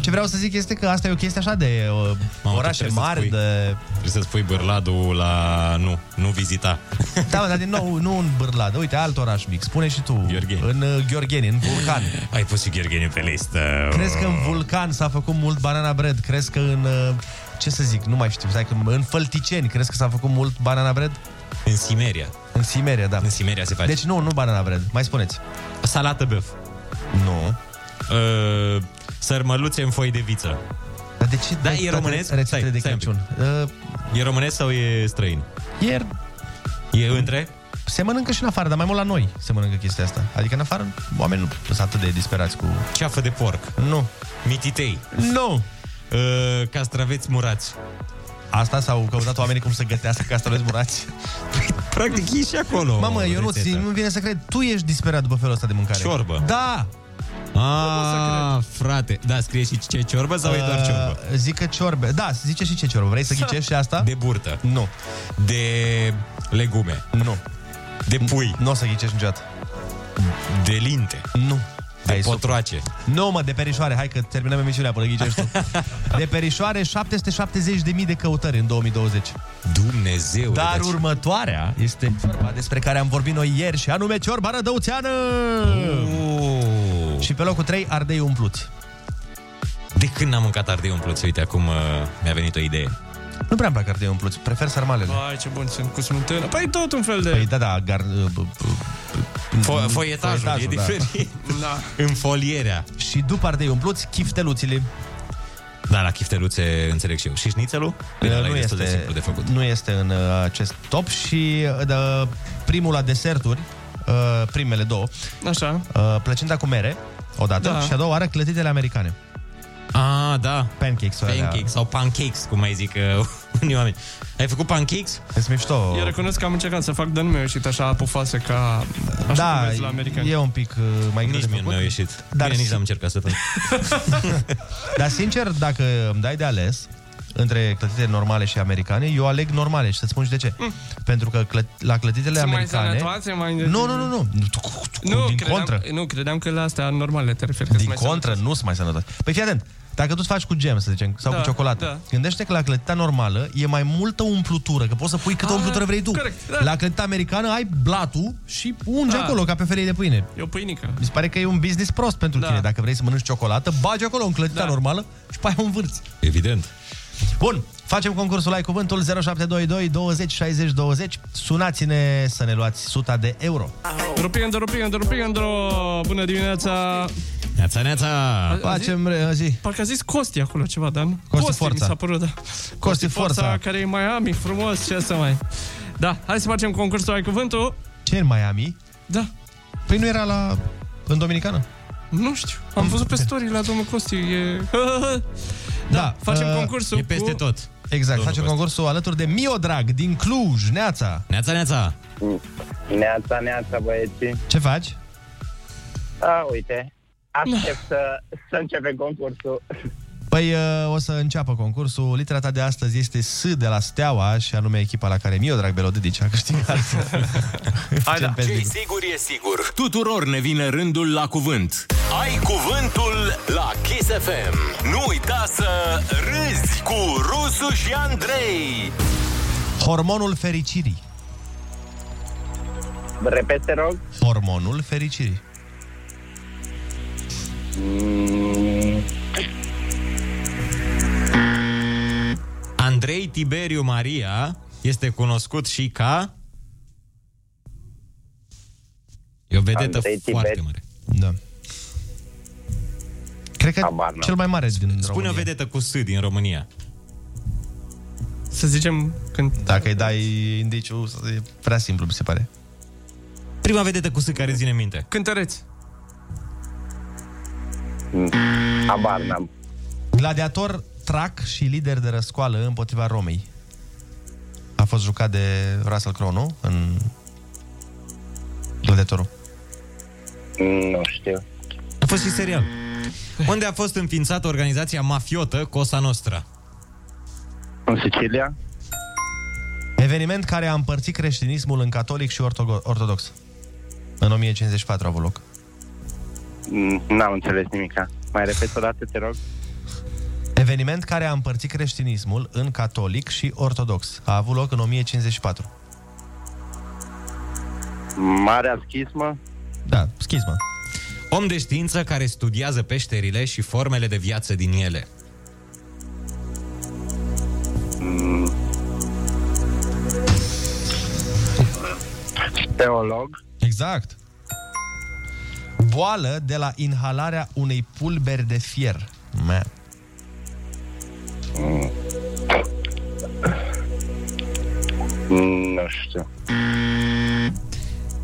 Ce vreau să zic este că asta e o chestie așa de uh, Mamă, orașe trebuie să mari, spui. de... Trebuie să spui bârladul la... Nu, nu vizita. Da, mă, dar din nou, nu în Bârlad. Uite, alt oraș mic. Spune și tu. Gheorgheni. În uh, Gheorgheni, în Vulcan. Ai pus și Gheorgheni pe listă. Crezi că în Vulcan s-a făcut mult banana bread? Crezi că în... uh, Ce să zic? Nu mai știu. Stai că în Fălticeni crezi că s-a făcut mult banana bread? În Simeria. În Simeria, da. În Simeria se face. Deci nu, nu banana bread. Mai spuneți. Salată băf. Nu. Uh, sărmăluțe în foi de viță. Dar de ce Da, toate e românesc? Rețetele de Stai, stai un Crăciun. Uh, E românesc sau e străin? ieri E între? se mănâncă și în afară, dar mai mult la noi se mănâncă chestia asta. Adică în afară oamenii nu sunt atât de disperați cu... Ceafă de porc. Nu. Mititei. Nu. Uh, castraveți murați. Asta s-au căutat oamenii cum să gătească castraveți murați. Practic e și acolo Mamă, eu nu, rețeta. nu vine să cred. Tu ești disperat după felul ăsta de mâncare. Ciorbă. Da! Ah, frate. Da, scrie și ce ciorbă sau e doar ciorbă? Uh, Zic că ciorbe. Da, zice și ce ciorbă. Vrei să ghicești și asta? De burtă. Nu. De legume. Nu. De pui. Nu o să ghicești niciodată. De linte. Nu. De Ai potroace. Nu, mă, de perișoare. Hai că terminăm emisiunea până ghicești tu. De perișoare, 770.000 de căutări în 2020. Dumnezeu. Dar deci- următoarea este ciorba despre care am vorbit noi ieri și anume ciorba rădăuțeană! Oh. Și pe locul 3, ardei umpluți. De când n-am mâncat ardei umpluți? Uite, acum uh, mi-a venit o idee. Nu prea îmi plac ardei umpluți, prefer sarmalele. Vai, ce bun sunt cu smântână. Păi tot un fel de... Păi da, da, gar... Fo- foietajul, Foietajul, e da. diferit. Da. În folierea. Și după ardei umpluți, chifteluțile. Da, la chifteluțe înțeleg și eu. Și șnițelul? Bine, ăla nu, e destul de este, simplu de făcut. nu este în uh, acest top și uh, de, primul la deserturi, uh, primele două, Așa. uh, plăcinta cu mere, odată, Da. și a doua oară clătitele americane. Ah, da. Pancakes. Pancakes sau pancakes, cum mai zic uh, unii oameni. Ai făcut pancakes? Sunt mișto. Eu recunosc că am încercat să fac, dar nu mi-a ieșit așa pufoase ca... Așa cum Da, vezi la americani. e un pic uh, mai greu Nici de mie nu făcut. mi-a ieșit. Dar Bine, nici si- n-am încercat să fac. Dar sincer, dacă îmi dai de ales, între clătite normale și americane, eu aleg normale și să-ți spun și de ce. Mm. Pentru că clă- la clătitele Sunt mai americane... sănătoase, mai... Nu, nu, nu, nu. Nu, din credeam, contră. Nu, credeam că la astea normale te referi. că Din sunt mai contră, nu sunt mai sănătoase. Păi fii atent, dacă tu îți faci cu gem, să zicem, sau Da, cu ciocolată, da. gândește că la clătita normală e mai multă umplutură, că poți să pui câtă Ah, umplutură vrei tu. corect, da. La clătita americană ai blatul și ungi Da. acolo, ca pe felii de pâine. E o pâinică. Mi se pare că e un business prost pentru Da. tine. Dacă vrei să mănânci ciocolată, bagi acolo în clătita Da. normală și pe aia o învârți. Evident. Bun, facem concursul Ai Cuvântul 0722 20 60 20. Sunați-ne să ne luați 100 de euro. Rupiendo, rupiendo, rupiendo. Bună dimineața. Neața, neața. Facem re- zi. Parcă a zis Costi acolo ceva, dar nu? Costi mi Forța. s-a părut, da. Costi Forța. care e în Miami, frumos, ce să mai... Da, hai să facem concursul Ai Cuvântul. Ce e în Miami? Da. Păi nu era la... în Dominicană? Nu știu, am văzut pe story la domnul Costi, e... Da, facem uh, concursul E peste cu... tot. Exact, Domnul facem Costi. concursul alături de Miodrag din Cluj, Neața. Neața, neața. Neața, neața, băieții. Ce faci? A, uite, aștept să, să începem concursul. Păi uh, o să înceapă concursul. Litera ta de astăzi este S de la Steaua și anume echipa la care Miodrag Belodedici a câștigat. Hai da. Champions ce League. sigur e sigur. Tuturor ne vine rândul la cuvânt. Ai cuvântul la Kiss FM. Nu uita să râzi cu Rusu și Andrei. Hormonul fericirii. Repete, rog. Hormonul fericirii. Mm, Andrei Tiberiu Maria este cunoscut și ca... E o vedetă Andrei foarte Tiberiu. mare. Da. Cred că Habar n-am. cel mai mare din Spune o România. vedetă cu S din România. Să zicem când... Dacă îi dai indiciu, e prea simplu, mi se pare. Prima vedetă cu S care îți vine în minte. Cântăreți. habar n-am. Gladiator, trac și lider de răscoală împotriva Romei. A fost jucat de Russell Crowe, nu? În Gladiatorul. Nu știu. A fost și serial. Unde a fost înființată organizația mafiotă Cosa Nostra? În Sicilia? Eveniment care a împărțit creștinismul în catolic și ortogo- ortodox. În 1054 a avut loc. Mm, N-am înțeles nimica. Mai repet o dată, te rog. Eveniment care a împărțit creștinismul în catolic și ortodox. A avut loc în 1054. Marea schismă? Da, schismă. Om de știință care studiază peșterile și formele de viață din ele. Mm. Teolog? Exact. Boală de la inhalarea unei pulberi de fier. Mea. Mm, Nu știu.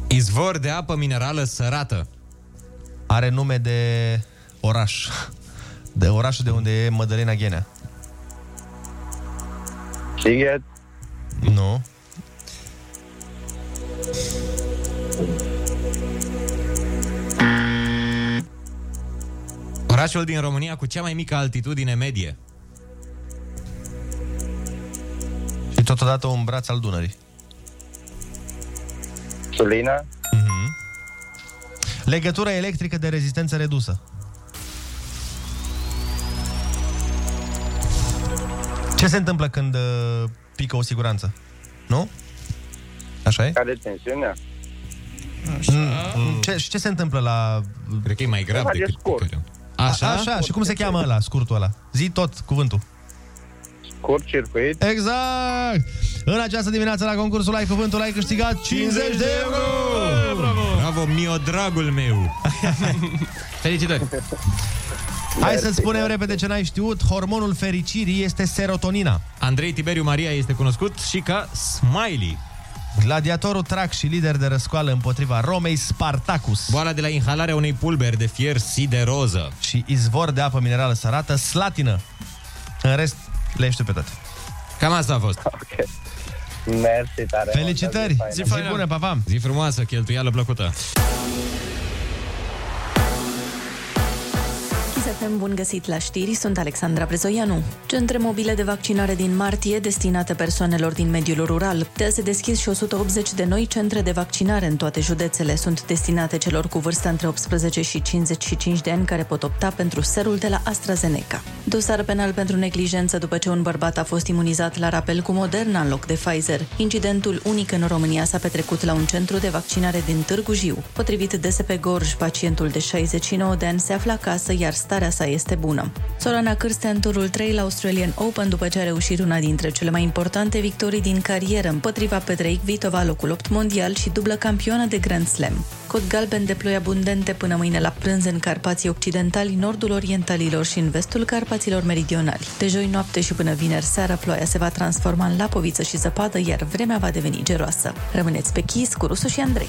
Izvor de apă minerală sărată. Are nume de oraș. De orașul de unde e Mădălina Ghenea. Sighet? Nu. Orașul din România cu cea mai mică altitudine medie. Totodată un braț al Dunării. Sulina? Mhm. Legătură electrică de rezistență redusă. Ce se întâmplă când uh, pică o siguranță? Nu? Așa e? Care tensiunea? Mm, Ce, și ce se întâmplă la... Cred că e mai grav Trage decât scurt. picărea. Așa? Așa, și cum se cheamă ăla, scurtul ăla? Zi tot cuvântul. Scurt circuit? Exact! În această dimineață la concursul Ai Cuvântul ai câștigat 50 de euro! Bravo! Bravo, mio dragul meu! Felicitări! Hai să spunem repede ce n-ai știut. Hormonul fericirii este serotonina. Andrei Tiberiu Maria este cunoscut și ca Smiley. Gladiatorul trac și lider de răscoală împotriva Romei, Spartacus. Boala de la inhalarea unei pulberi de fier sideroză. Și izvor de apă minerală sărată, slatină. În rest, le știu pe toate. Cam asta a fost. Ok. Mersi tare. Felicitări! mult, Zi, faină. zi bună, pa, pa! Zi frumoasă, cheltuială plăcută. FM, bun găsit la știri, sunt Alexandra Brezoianu. Centre mobile de vaccinare din martie destinate persoanelor din mediul rural. De azi se deschis și 180 de noi centre de vaccinare în toate județele. Sunt destinate celor cu vârsta între 18 și 55 de ani care pot opta pentru serul de la AstraZeneca. Dosar penal pentru neglijență după ce un bărbat a fost imunizat la rapel cu Moderna în loc de Pfizer. Incidentul unic în România s-a petrecut la un centru de vaccinare din Târgu Jiu. Potrivit DSP Gorj, pacientul de 69 de ani se află acasă, iar starea sa este bună. Sorana Cârstea în turul 3 la Australian Open după ce a reușit una dintre cele mai importante victorii din carieră împotriva Petrei Kvitova, locul 8 mondial și dublă campioană de Grand Slam. Cod galben de ploi abundente până mâine la prânz în Carpații Occidentali, nordul Orientalilor și în vestul Carpaților Meridionali. De joi noapte și până vineri seara, ploaia se va transforma în lapoviță și zăpadă, iar vremea va deveni geroasă. Rămâneți pe chis cu Rusu și Andrei.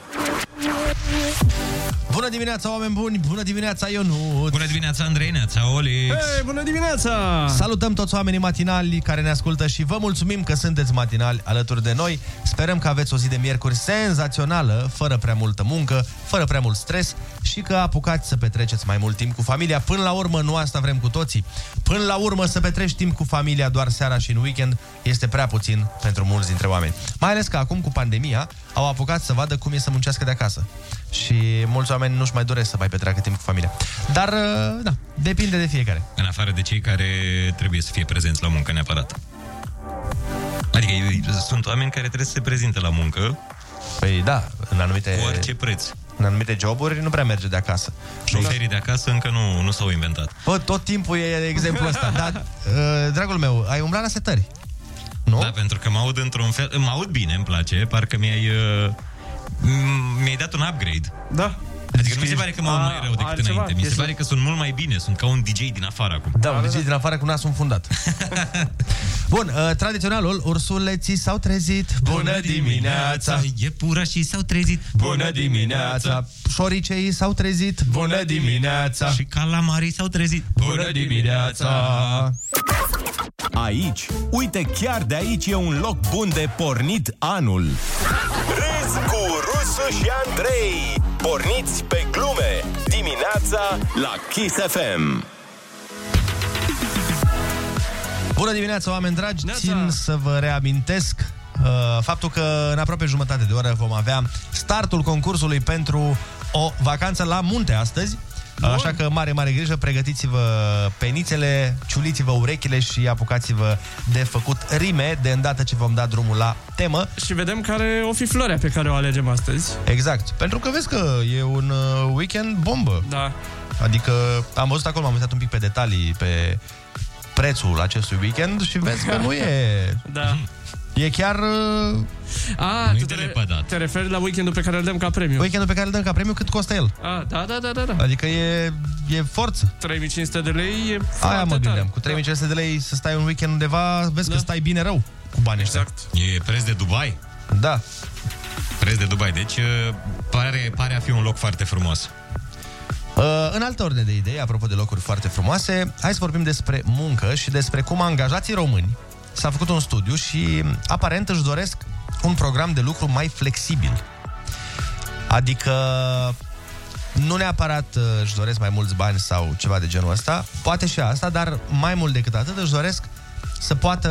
Bună dimineața, oameni buni! Bună dimineața, Ionut! Bună dimineața, Andrei, neața, Oli! Hei, bună dimineața! Salutăm toți oamenii matinali care ne ascultă și vă mulțumim că sunteți matinali alături de noi. Sperăm că aveți o zi de miercuri senzațională, fără prea multă muncă, fără prea mult stres și că apucați să petreceți mai mult timp cu familia. Până la urmă, nu asta vrem cu toții. Până la urmă, să petreci timp cu familia doar seara și în weekend este prea puțin pentru mulți dintre oameni. Mai ales că acum, cu pandemia, au apucat să vadă cum e să muncească de acasă. Și mulți oameni nu-și mai doresc să mai petreacă timp cu familia. Dar, uh, da, depinde de fiecare. În afară de cei care trebuie să fie prezenți la muncă neapărat. Adică eu- sunt oameni care trebuie să se prezinte la muncă Păi da, în anumite... cu orice preț. În anumite joburi nu prea merge de acasă. Șoferii de acasă încă nu, nu s-au inventat. Bă, tot timpul e exemplul ăsta. Dar, uh, dragul meu, ai umblat la setări. Nu? Da, pentru că mă aud într-un fel... Mă aud bine, îmi place, parcă mi-ai... Uh, m- mi-ai dat un upgrade. Da. Adică nu mi se pare că mă aud A, mai rău decât altceva, înainte. Mi se este- pare că sunt mult mai bine. Sunt ca un DJ din afară acum. Da, un DJ din afară cu nasul înfundat. Bun, uh, tradiționalul, ursuleții s-au trezit. Bună dimineața! Iepurașii s-au trezit. Bună dimineața! Șoricei s-au trezit. Bună dimineața! Și calamarii s-au trezit. Bună dimineața! Aici, uite, chiar de aici e un loc bun de pornit anul. Râzi cu Rusu și Andrei. Porniți pe glume. Dimineața la Kiss FM. Bună dimineața, oameni dragi! Neața. Țin să vă reamintesc uh, faptul că în aproape jumătate de oră vom avea startul concursului pentru o vacanță la munte astăzi. Bun. Așa că mare, mare grijă, pregătiți-vă penițele, ciuliți-vă urechile și apucați-vă de făcut rime de îndată ce vom da drumul la temă. Și vedem care o fi floarea pe care o alegem astăzi. Exact. Pentru că vezi că e un uh, weekend bombă. Da. Adică am văzut acolo, m-am uitat un pic pe detalii, pe prețul acestui weekend și vezi că nu e... Da. E chiar uh, A, Nu-i tu de te, lepădat. te referi la weekendul pe care îl dăm ca premiu. weekendul pe care îl dăm ca premiu cât costă el. A, da, da, da, da, da. Adică e, e forță. 3500 de lei e Aia foarte mă tare. gândeam. Cu 3500 de lei să stai un weekend undeva, vezi da. că stai bine rău cu banii ăștia. Exact. E preț de Dubai? Da. Preț de Dubai. Deci uh, pare, pare a fi un loc foarte frumos. Uh, în altă ordine de idei, apropo de locuri foarte frumoase, hai să vorbim despre muncă și despre cum angajații români s-a făcut un studiu și aparent își doresc un program de lucru mai flexibil. Adică nu neapărat uh, își doresc mai mulți bani sau ceva de genul ăsta, poate și asta, dar mai mult decât atât își doresc să poată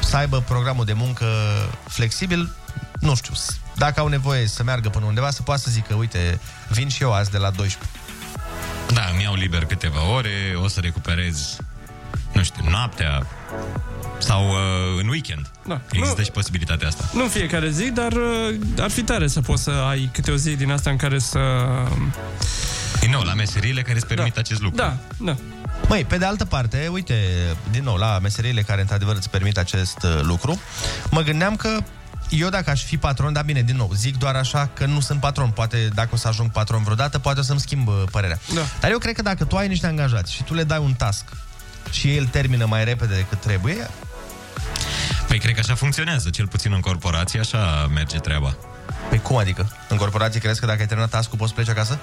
să aibă programul de muncă flexibil, nu știu, s- dacă au nevoie să meargă până undeva, să poată să zică, uite, vin și eu azi de la 12. Da, îmi iau liber câteva ore, o să recuperez, nu știu, noaptea sau uh, în weekend. Da. Există Nu- și posibilitatea asta. Nu în fiecare zi, dar uh, ar fi tare să poți să ai câte o zi din asta în care să... Din nou, la meseriile care îți permit acest lucru. Da, da. Măi, pe de altă parte, uite, din nou, la meseriile care într-adevăr îți permit acest uh, lucru, mă gândeam că eu dacă aș fi patron, dar bine, din nou, zic doar așa că nu sunt patron. Poate dacă o să ajung patron vreodată, poate o să-mi schimb uh, părerea. Da. Dar eu cred că dacă tu ai niște angajați și tu le dai un task și el termină mai repede decât trebuie, Păi cred că așa funcționează, cel puțin în corporație, așa merge treaba. Păi cum adică? În corporație crezi că dacă ai terminat task-ul poți pleci acasă?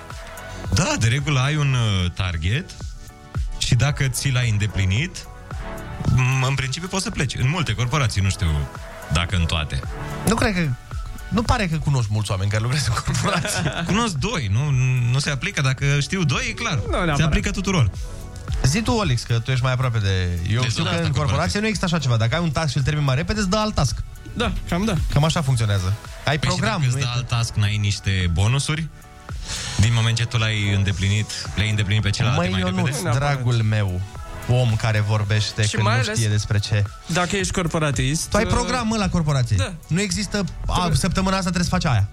Da, de regulă ai un uh, target și dacă ți l-ai îndeplinit, m- în principiu poți să pleci. În multe corporații, nu știu dacă în toate. Nu cred că... Nu pare că cunoști mulți oameni care lucrează în corporație. Cunosc doi, nu, nu se aplică. Dacă știu doi, e clar. neapărat. se aplică tuturor. Zi tu, Olix, că tu ești mai aproape de... Eu De știu zona că asta în corporație nu există așa ceva. Dacă ai un task și îl termini mai repede, îți dă alt task. Da, cam da. Cam așa funcționează. Ai Păi program, și nu dacă îți e... dă alt task, n-ai niște bonusuri? Din moment ce tu l-ai îndeplinit, le-ai îndeplinit pe celălalt Măi, mai Ionuț, repede? dragul meu, om care vorbește Și când mai nu ales- știe despre ce. Dacă ești corporatist... Tu ai uh, program mă, la corporație. Da. Nu există, a, săptămâna asta trebuie să faci aia.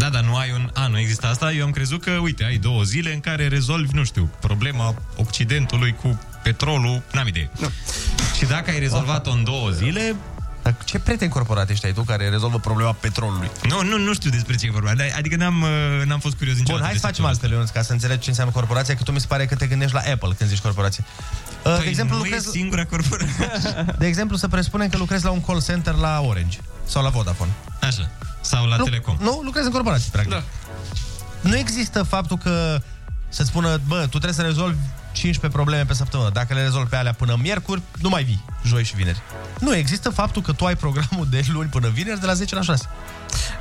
Da, dar nu ai un... A, nu există asta? Eu am crezut că, uite, ai două zile în care rezolvi, nu știu, problema Occidentului cu petrolul, n-am idee. Nu. Și dacă ai rezolvat-o în două zile, Dar ce prieteni corporatiști ai tu care rezolvă problema petrolului? nu, nu, nu știu despre ce e vorba. Dar- Adică n-am, uh, n-am fost curios Bun, niciodată. hai să de facem sectorul altfel, Ionuț, ca să înțelegi ce înseamnă corporație, că tu mi se pare că te gândești la Apple când zici corporație. Uh, Păi de exemplu, nu lucrezi, e singura corporație. de exemplu, să presupunem că lucrezi la un call center la Orange sau la Vodafone. Așa. Sau la Nu, Telecom. Nu, lucrezi în corporație, practic. Da. Nu există faptul că să-ți spună, bă, tu trebuie să rezolvi 15 probleme pe săptămână. Dacă le rezolvi pe alea până miercuri, nu mai vii, joi și vineri. Nu, există faptul că tu ai programul de luni până vineri de la 10 la 6.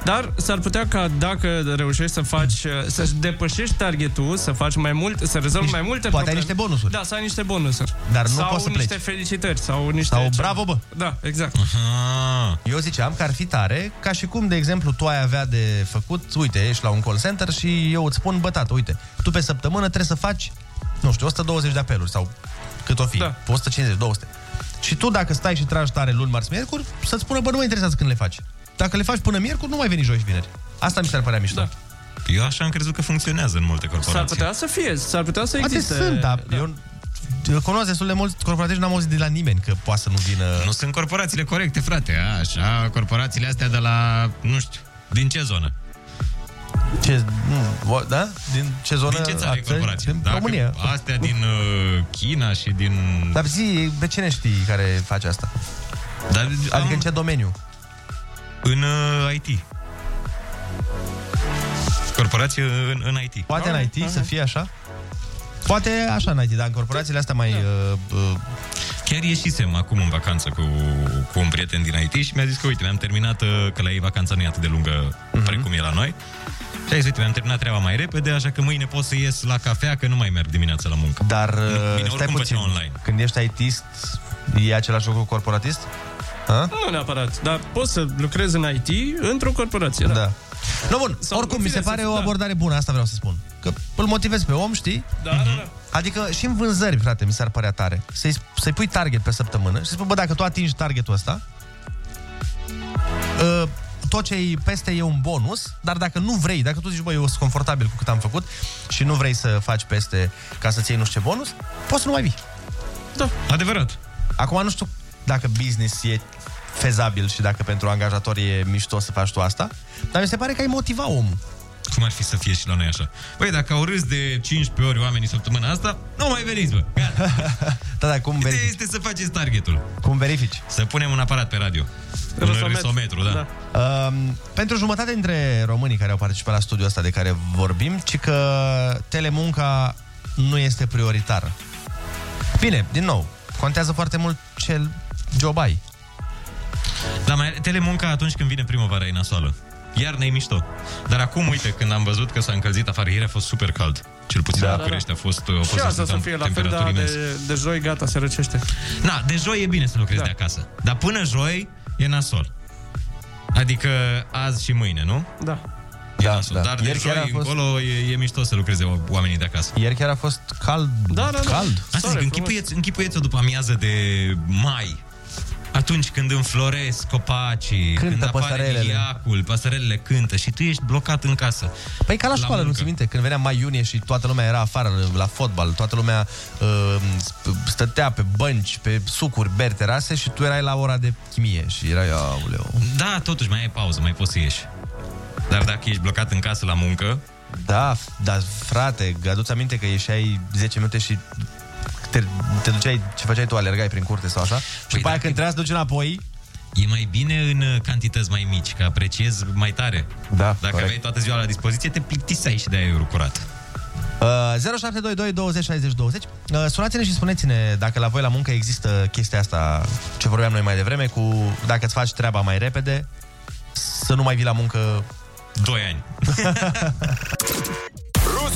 Dar s-ar putea ca dacă reușești să faci, să depășești targetul, să faci mai mult, să rezolvi Niște- mai multe poate ai probleme. niște bonusuri. Da, să ai niște bonusuri. Dar nu sau poți să niște pleci. felicitări sau niște... Sau ce- bravo, bă! Da, exact. Ah, Eu ziceam că ar fi tare, ca și cum, de exemplu, tu ai avea de făcut, uite, ești la un call center și eu îți spun, bă, tată, uite, tu pe săptămână trebuie să faci, nu știu, 120 de apeluri sau cât o fi, Da. 150, 200. Și tu, dacă stai și tragi tare luni, marți, miercuri, să-ți spună, bă, nu mă interesează când le faci. Dacă le faci până miercuri, nu mai veni joi și vineri. Asta mi s-ar părea mișto. Da. eu așa am crezut că funcționează în multe corporații. S-ar putea să fie, s-ar putea să Poate existe. sunt, dar eu, eu cunosc destul de mulți corporatiști, n-am auzit de la nimeni că poate să nu vină... Nu sunt corporațiile corecte, frate. Așa, corporațiile astea de la, nu știu, din ce zonă? Ce, nu, o- da? Din ce zonă? Din ce țară a e țării? corporație? Din Dacă România. Astea din uh, China și din... Dar zi, de cine știi care face asta? Dar Adică am, în ce domeniu? în uh, IT. Corporație în, în IT. Poate în IT să fie așa? Poate așa în IT, dar în corporațiile astea mai... Uh, uh, Chiar ieșisem acum în vacanță cu, cu un prieten din IT și mi-a zis că, uite, mi-am terminat, uh, că la ei vacanța nu e atât de lungă Mhm. precum e la noi. Și a zis, uite, mi-am terminat treaba mai repede, așa că mâine pot să ies la cafea, că nu mai merg dimineața la muncă. dar Bine, uh, stai oricum puțin. făcea online. Când ești ITist, e același lucru cu corporatist? Ha? Nu neapărat, dar poți să lucrezi în IT într-o corporație. Da. Da. No, bun, Sau, oricum, în mi fine, se pare să- o da. abordare bună, asta vreau să spun. Că îl motivezi pe om, știi? Da, da, da. Adică și în vânzări, frate, mi s-ar părea tare. Să-i, să-i pui target pe săptămână și să spui, bă, dacă tu atingi targetul ăsta, uh, tot ce e peste e un bonus, dar dacă nu vrei, dacă tu zici, bă, eu sunt confortabil cu cât am făcut și nu vrei să faci peste ca să-ți iei nu știu ce bonus, poți să nu mai vii. Da. Adevărat. Acum nu știu dacă business e fezabil și dacă pentru angajator e mișto să faci tu asta, dar mi se pare că ai motiva omul. Cum ar fi să fie și la noi așa? Băi, dacă au râs de 15 ori oamenii săptămâna asta, nu mai veniți, bă. Gata. Da, da, cum, Ideea verifici? este să faceți targetul. cum verifici? Să punem un aparat pe radio. Un Râsometru. râsometru, da. Da. Um, pentru jumătate dintre românii care au participat la studiul ăsta de care vorbim, ci că telemunca nu este prioritară. Bine, din nou, contează foarte mult ce job ai. Dar mai telemunca atunci când vine primăvara e nasoală. Iarna e mișto. Dar acum, uite, când am văzut că s-a încălzit afară, ieri a fost super cald. Cel puțin Da, da, da, în București a fost, a fost Și asta să tem- fie la fel, temperaturi dar imense. de, de joi gata, se răcește. Na, de joi e bine să lucrezi Da. de acasă. Dar până joi e nasol. Adică azi și mâine, nu? Da. E Da, nasol. da. Dar de Ieri chiar joi a fost- încolo e, e mișto să lucreze o- oamenii de acasă. Ieri chiar a fost cald. Da, da, da. Cald. Asta Soare, zic, închipuieți, închipuieți o după amiază de mai. Atunci când înfloresc copacii, Cântă când apare păsărelele. liliacul, păsărelele cântă și tu ești blocat în casă. Păi ca la școală, nu muncă. ți minte? Când venea mai-iunie și toată lumea era afară la fotbal, toată lumea uh, sp- stătea pe bănci, pe sucuri, beri, terase și tu erai la ora de chimie și erai, auleu. Da, totuși mai ai pauză, mai poți să ieși. Dar dacă ești blocat în casă la muncă, Da, dar frate, aduți aminte că ieșeai 10 minute și te, te duceai, ce făceai tu, alergai prin curte sau așa? și după aia când trebuia să duci înapoi, e mai bine în uh, cantități mai mici, că apreciezi mai tare. Da, Dacă corect. aveai toată ziua la dispoziție, te plictiseai și de aerul curat. Uh, 0722 20 60 20 uh, Sunați-ne și spuneți-ne dacă la voi la muncă există chestia asta Ce vorbeam noi mai devreme Cu dacă îți faci treaba mai repede Să nu mai vii la muncă 2 ani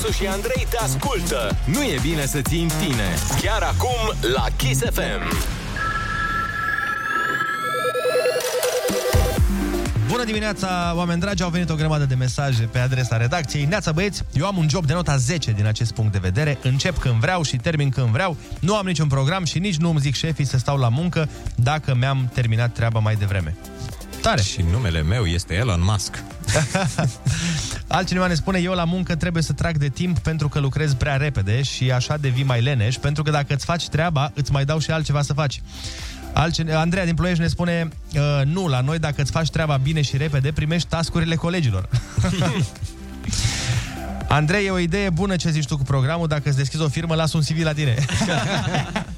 Rusu și Andrei te ascultă. Nu e bine să ții în tine. Chiar acum la Kiss FM. Bună dimineața, oameni dragi, au venit o grămadă de mesaje pe adresa redacției. Neața băieți, eu am un job de nota 10 din acest punct de vedere. Încep când vreau și termin când vreau. Nu am niciun program și nici nu îmi zic șefii să stau la muncă dacă mi-am terminat treaba mai devreme. Tare! Și numele meu este Elon Musk. Altcineva ne spune, eu la muncă trebuie să trag de timp pentru că lucrez prea repede și așa devii mai leneș, pentru că dacă îți faci treaba, îți mai dau și altceva să faci. Altcine... Andreea din Ploiești ne spune, uh, nu, la noi dacă îți faci treaba bine și repede, primești tascurile colegilor. Andrei, e o idee bună ce zici tu cu programul, dacă îți deschizi o firmă, las un CV la tine.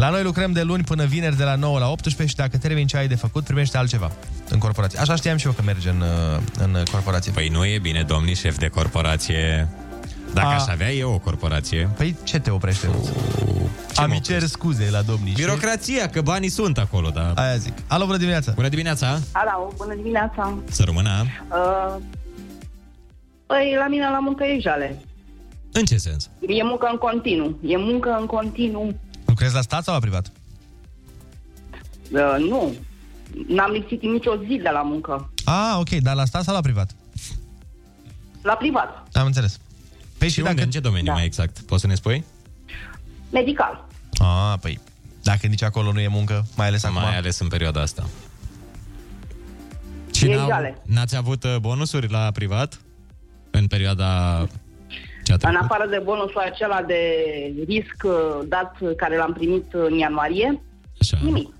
La noi lucrăm de luni până vineri de la 9 la 18 și dacă termini ce ai de făcut, primești altceva în corporație. Așa știam și eu că merge în, uh, în corporație. Păi nu e bine, domnii șef de corporație. Dacă A. aș avea eu o corporație... Păi ce te oprește? Am cer scuze la domnii șefi. Birocrația, că banii sunt acolo, da. Aia zic. Alo, bună dimineața! Bună dimineața! Alo, bună dimineața. Să rămână. Uh, păi, la mine la muncă e jale. În ce sens? E muncă în continuu. E muncă în continuu. Lucrezi la stat sau la privat? Uh, nu. N-am lipsit nicio zi de la muncă. Ah, ok, dar la stat sau la privat? La privat. Am înțeles. Păi și, unde, în ce domeniu Da. mai exact? Poți să ne spui? Medical. Ah, păi, dacă nici acolo nu e muncă, mai ales acum. Mai ales în perioada asta. Și E n-au- jale. n-ați avut uh, bonusuri la privat? În perioada ce a În trecut? afară de bonusul acela de risc uh, dat uh, care l-am primit în ianuarie, Așa. nimic.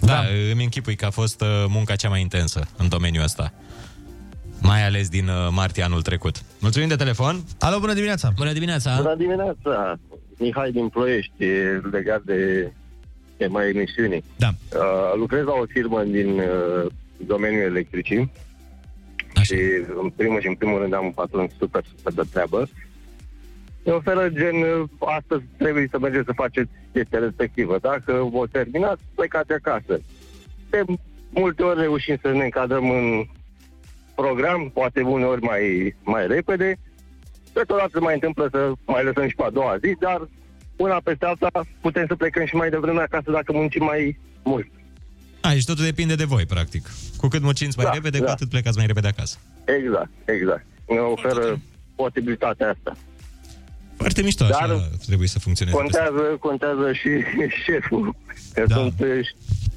Da, îmi închipui că a fost uh, munca cea mai intensă în domeniul ăsta. Mai ales din uh, martie anul trecut. Mulțumim de telefon. Alo, bună dimineața! Bună dimineața! Bună dimineața! Mihai din Ploiești, e legat de tema emisiunii. Da. Uh, lucrez la o firmă din uh, domeniul electricii și în primul și în primul rând am un patron super, super de treabă. Ne oferă gen, uh, astăzi trebuie să mergeți să faceți chestia respectivă. Dacă o terminați, plecați acasă. De multe ori reușim să ne încadrăm în program, poate uneori mai, mai repede, Câteodată se mai întâmplă să mai lăsăm și pe a doua zi, dar una peste alta putem să plecăm și mai devreme acasă dacă muncim mai mult. A, și totul depinde de voi, practic. Cu cât munciți mai Da, repede, da. cu atât plecați mai repede acasă. Exact, exact. Ne oferă posibilitatea asta. Foarte mișto, Dar așa trebuie să funcționeze. Contează, contează și șeful. Că Da. sunt, uh,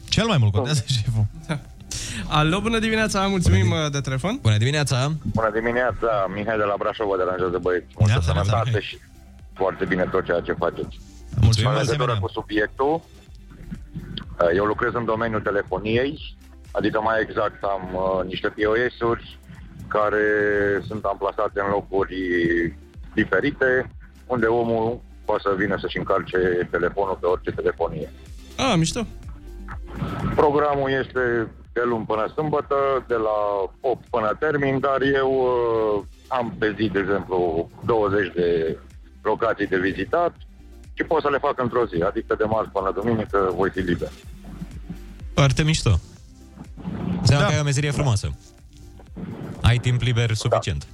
Cel mai mult contează șeful. Alo, bună dimineața, mulțumim uh, de telefon. Bună dimineața! Bună dimineața, Mihai de la Brașov, vă deranjează băieți. Multă sănătate și foarte bine tot ceea ce faceți. Mulțumim, În legătură asemenea. cu subiectul, uh, eu lucrez în domeniul telefoniei, adică mai exact am uh, niște POS-uri care sunt amplasate în locuri diferite, unde omul poate să vină să-și încarce telefonul pe orice telefonie. Ah, mișto. Programul este de luni până sâmbătă, de la 8 până termin, dar eu uh, am pe zi, de exemplu, 20 de locații de vizitat și pot să le fac într-o zi, adică de marți până duminică voi fi liber. Foarte mișto. Înseamnă da. că ai o meserie frumoasă. Ai timp liber suficient.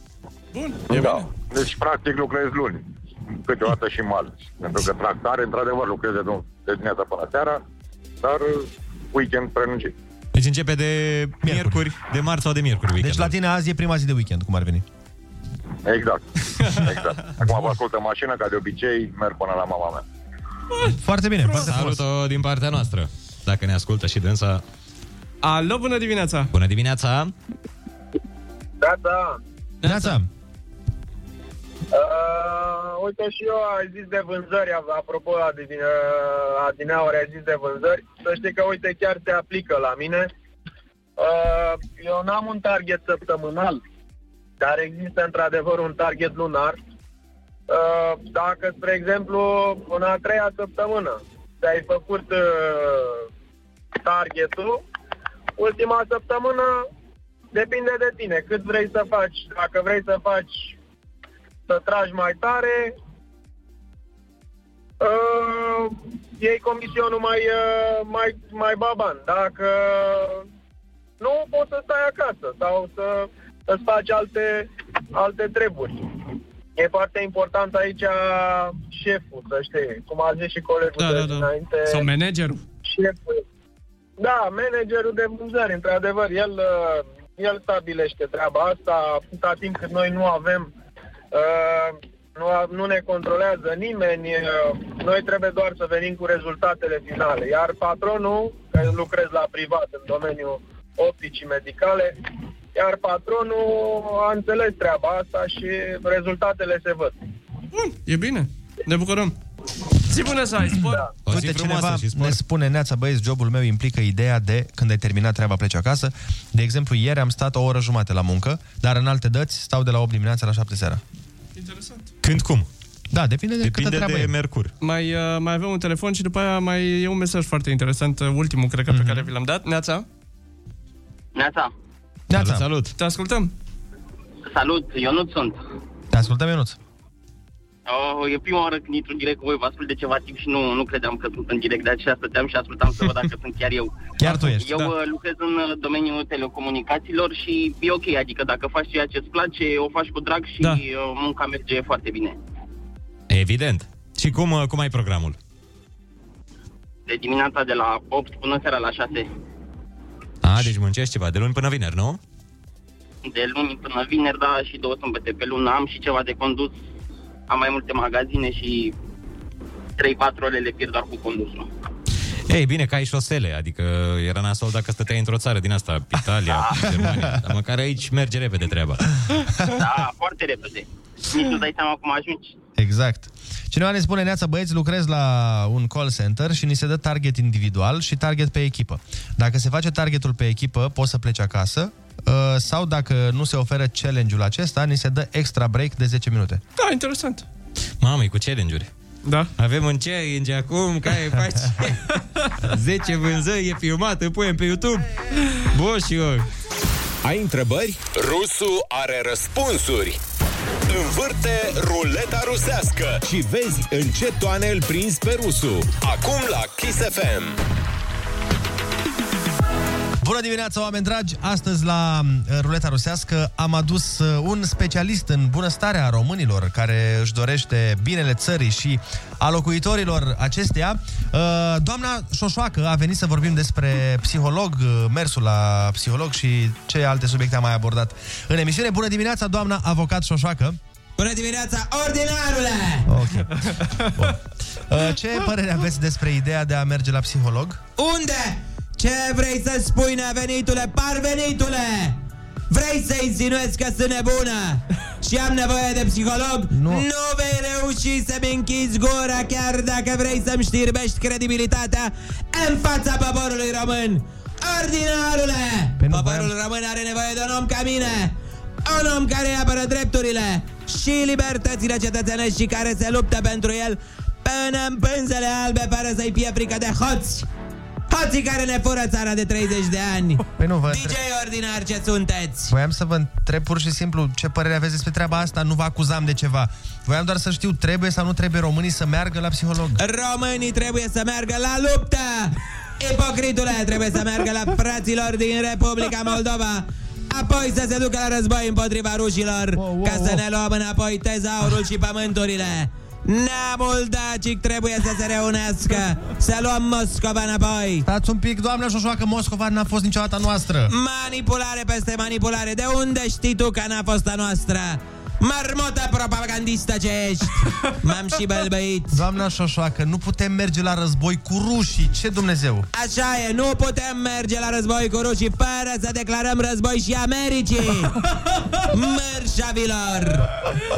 Bun, da. Deci, practic, lucrez luni, câteodată și marți. Pentru că tractare, într-adevăr, lucrez de, dum- de dimineața până seara, dar uh, weekend prelungit. Deci începe de miercuri, de marți sau de miercuri weekend. Deci la tine azi e prima zi de weekend, cum ar veni. Exact. exact. Acum vă ascult în mașină, ca de obicei, merg până la mama mea. Foarte bine, foarte frumos. Salut din partea noastră. Dacă ne ascultă și dânsa. Alo, bună dimineața! Bună dimineața! Da, da. Neața. Uh, uite și eu ai zis de vânzări, apropo adin, uh, adineauri ai zis de vânzări. Să știi că, uite, chiar se aplică la mine. Uh, eu n-am un target săptămânal, dar există într-adevăr un target lunar. Uh, dacă, spre exemplu, în a treia săptămână ți-ai făcut uh, targetul, ultima săptămână depinde de tine, cât vrei să faci. Dacă vrei să faci să tragi mai tare, uh, iei comisionul mai, uh, mai, mai baban. Dacă nu, poți să stai acasă sau să îți faci alte, alte treburi. E foarte important aici șeful, să știi, cum a zis și colegul Da, de da, da. dinainte. Sau managerul. Șeful. Da, managerul de vânzări, într-adevăr, el, uh, el stabilește treaba asta, atâta timp cât noi nu avem, uh, nu, a- nu ne controlează nimeni, uh, noi trebuie doar să venim cu rezultatele finale. Iar patronul, că lucrez la privat în domeniul opticii medicale, iar patronul a înțeles treaba asta și rezultatele se văd. Bun, e bine. Ne bucurăm. Zi bună să ai, spor. Da. Uite, cineva ne spune, Neața, băieți, jobul meu implică ideea de, când ai terminat treaba, pleci acasă. De exemplu, ieri am stat o oră jumate la muncă, dar în alte dăți stau de la 8 dimineața la 7 seara. Interesant. Când cum? Da, depinde de câtă treabă e. Mercur. Mai, uh, mai avem un telefon și după aia mai e un mesaj foarte interesant, uh, ultimul, cred că, Mhm. pe care vi l-am dat. Neața? Neața, Neața. Salut! Te ascultăm. salut, eu nu sunt. Te ascultăm, Ionuț. Oh, e prima oară când intru în direct cu voi, vă ascult de ceva timp și nu, nu credeam că sunt în direct, de aceea stăteam și ascultam să văd dacă sunt chiar eu. Chiar tu ești, Eu da. uh, lucrez în uh, domeniul telecomunicațiilor și e ok, adică dacă faci ceea ce îți place, o faci cu drag și Da. uh, munca merge foarte bine. Evident. Și cum, uh, cum ai programul? De dimineața de la 8 până seara la 6, A, deci muncești ceva, de luni până vineri, nu? de luni până vineri, da, și două sâmbete pe lună am și ceva de condus. Am mai multe magazine și 3-4 ore le pierd doar cu condusul. Ei, bine că ai șosele, adică era nasol dacă stăteai într-o țară din asta, Italia, Germania, dar măcar aici merge repede treaba. Da, foarte repede. Nici nu dai seama cum ajungi. Exact. Cineva ne spune, Neața, băieți, lucrez la un call center și ni se dă target individual și target pe echipă. Dacă se face targetul pe echipă, poți să pleci acasă uh, sau dacă nu se oferă challenge-ul acesta, ni se dă extra break de 10 minute. Da, interesant. Mamă, e cu challenge-uri. Da. Avem un challenge acum, care faci 10 vânzări, e filmat, îl punem pe YouTube. Bun și eu. Ai întrebări? Rusu are răspunsuri. Învârte ruleta rusească și vezi în ce toane îl prinzi pe Rusu. Acum la Kiss FM. Bună dimineața, oameni dragi! Astăzi la uh, Ruleta Rusească am adus uh, un specialist în bunăstarea românilor care își dorește binele țării și a locuitorilor acesteia. Uh, Doamna Șoșoacă a venit să vorbim despre psiholog, uh, mersul la psiholog și ce alte subiecte am mai abordat în emisiune. Bună dimineața, doamna avocat Șoșoacă! Bună dimineața, ordinarule! Ok. Bun. Uh, Ce părere aveți despre ideea de a merge la psiholog? Unde? Ce vrei să spui, nevenitule, parvenitule? Vrei să insinuezi că sunt nebună și am nevoie de psiholog? Nu. nu vei reuși să-mi închizi gura chiar dacă vrei să-mi știrbești credibilitatea în fața poporului român. Ordinarule! Păi nu Poporul român are nevoie de un om ca mine. Un om care îi apără drepturile și libertățile cetățenești și care se luptă pentru el până în pânzele albe fără să-i fie frică de hoți. Hoții care ne fură țara de 30 de ani. Păi nu, vă DJ ordinar ce sunteți. Voiam să vă întreb pur și simplu ce părere aveți despre treaba asta, nu vă acuzam de ceva. Voiam doar să știu, trebuie sau nu trebuie românii să meargă la psiholog? Românii trebuie să meargă la luptă. Ipocritule trebuie să meargă la fraților din Republica Moldova. Apoi să se ducă la război împotriva rușilor wow, wow, Ca să ne luăm înapoi tezaurul și pământurile Neamul dacic trebuie să se reunească. Să luăm Moscova înapoi. Stați un pic, doamna Șoșoacă, Moscova n-a fost niciodată a noastră. Manipulare peste manipulare. De unde știi tu că n-a fost a noastră? Marmota propagandistă ce ești! M-am și bălbăit. Doamna Șoșoacă, nu putem merge la război cu rușii. Ce Dumnezeu? Așa e, nu putem merge la război cu rușii fără să declarăm război și Americii! Mărșavilor!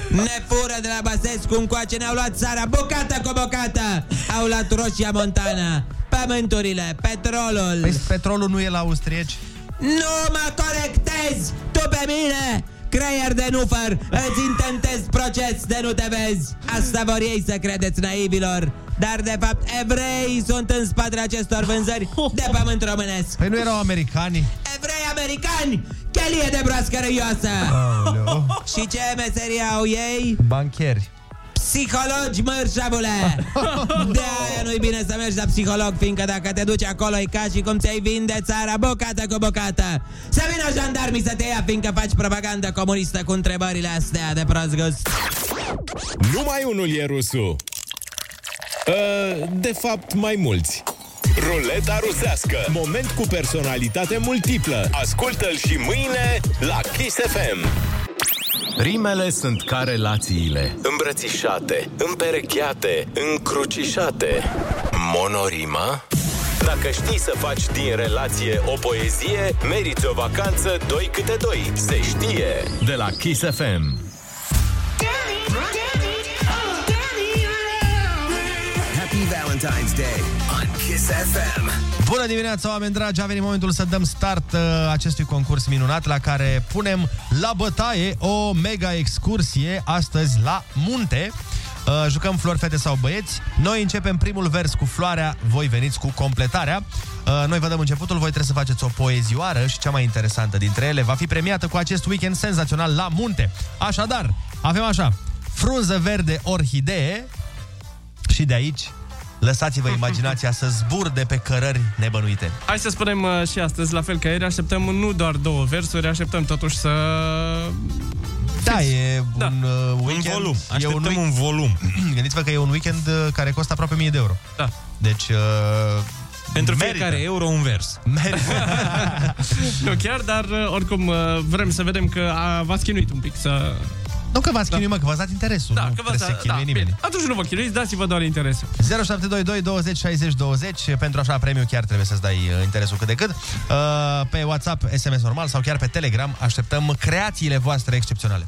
Ne fură de la Basescu încoace, ne-au luat țara bucată cu bucată! Au luat Roșia Montana, pământurile, petrolul! Păi petrolul nu e la austrieci? Nu mă corectezi tu pe mine! Creier de nufăr, îți intentez proces de nu te vezi! Asta vor ei să credeți naivilor! Dar de fapt evrei sunt în spatele acestor vânzări de pământ românesc! Păi nu erau americani? Evrei americani! Chelie de broască răioasă! Aoleu. Și ce meserie au ei? Bancheri. Psihologi, mărșavule! De aia nu-i bine să mergi la psiholog, fiindcă dacă te duci acolo e ca și cum ți-ai vinde țara bucată cu bucată. Să vină jandarmii să te ia, fiindcă faci propagandă comunistă cu întrebările astea de prost gust. Numai unul e rusul. Uh, de fapt, mai mulți. Ruleta rusească. Moment cu personalitate multiplă. Ascultă-l și mâine la Kiss FM. Rimele sunt ca relațiile. Îmbrățișate, împerecheate, încrucișate. Monorima? Dacă știi să faci din relație o poezie, meriți o vacanță doi câte doi. Se știe! De la Kiss FM. Happy Valentine's Day on Kiss FM. Bună dimineața, oameni dragi! A venit momentul să dăm start uh, acestui concurs minunat la care punem la bătaie o mega excursie astăzi la munte. Uh, jucăm flori, fete sau băieți. Noi începem primul vers cu floarea, voi veniți cu completarea. Uh, noi vă dăm începutul, voi trebuie să faceți o poezioară și cea mai interesantă dintre ele va fi premiată cu acest weekend senzațional la munte. Așadar, avem așa, frunză verde orhidee și de aici lăsați-vă imaginația să zburde pe cărări nebănuite. Hai să spunem uh, și astăzi, la fel ca ieri, așteptăm nu doar două versuri, așteptăm totuși să... Da, e Da. un uh, weekend... volum. E Așteptăm week- un volum. Gândiți-vă că e un weekend uh, care costă aproape 1000 de euro. Da. Deci... Uh, Pentru merită. fiecare euro un vers. nu chiar, dar uh, oricum uh, vrem să vedem că a, v-ați chinuit un pic să... Nu că v-ați chinuit, mă, că v-ați dat interesul. Da, nu că v-ați trebuie să da, chinuie da, nimeni. bine. Atunci nu vă chinuiți, dați-vă doar interesul. 0722 20 60 20 Pentru așa premiu chiar trebuie să-ți dai uh, interesul cât de cât uh, Pe WhatsApp, SMS normal sau chiar pe Telegram Așteptăm creațiile voastre excepționale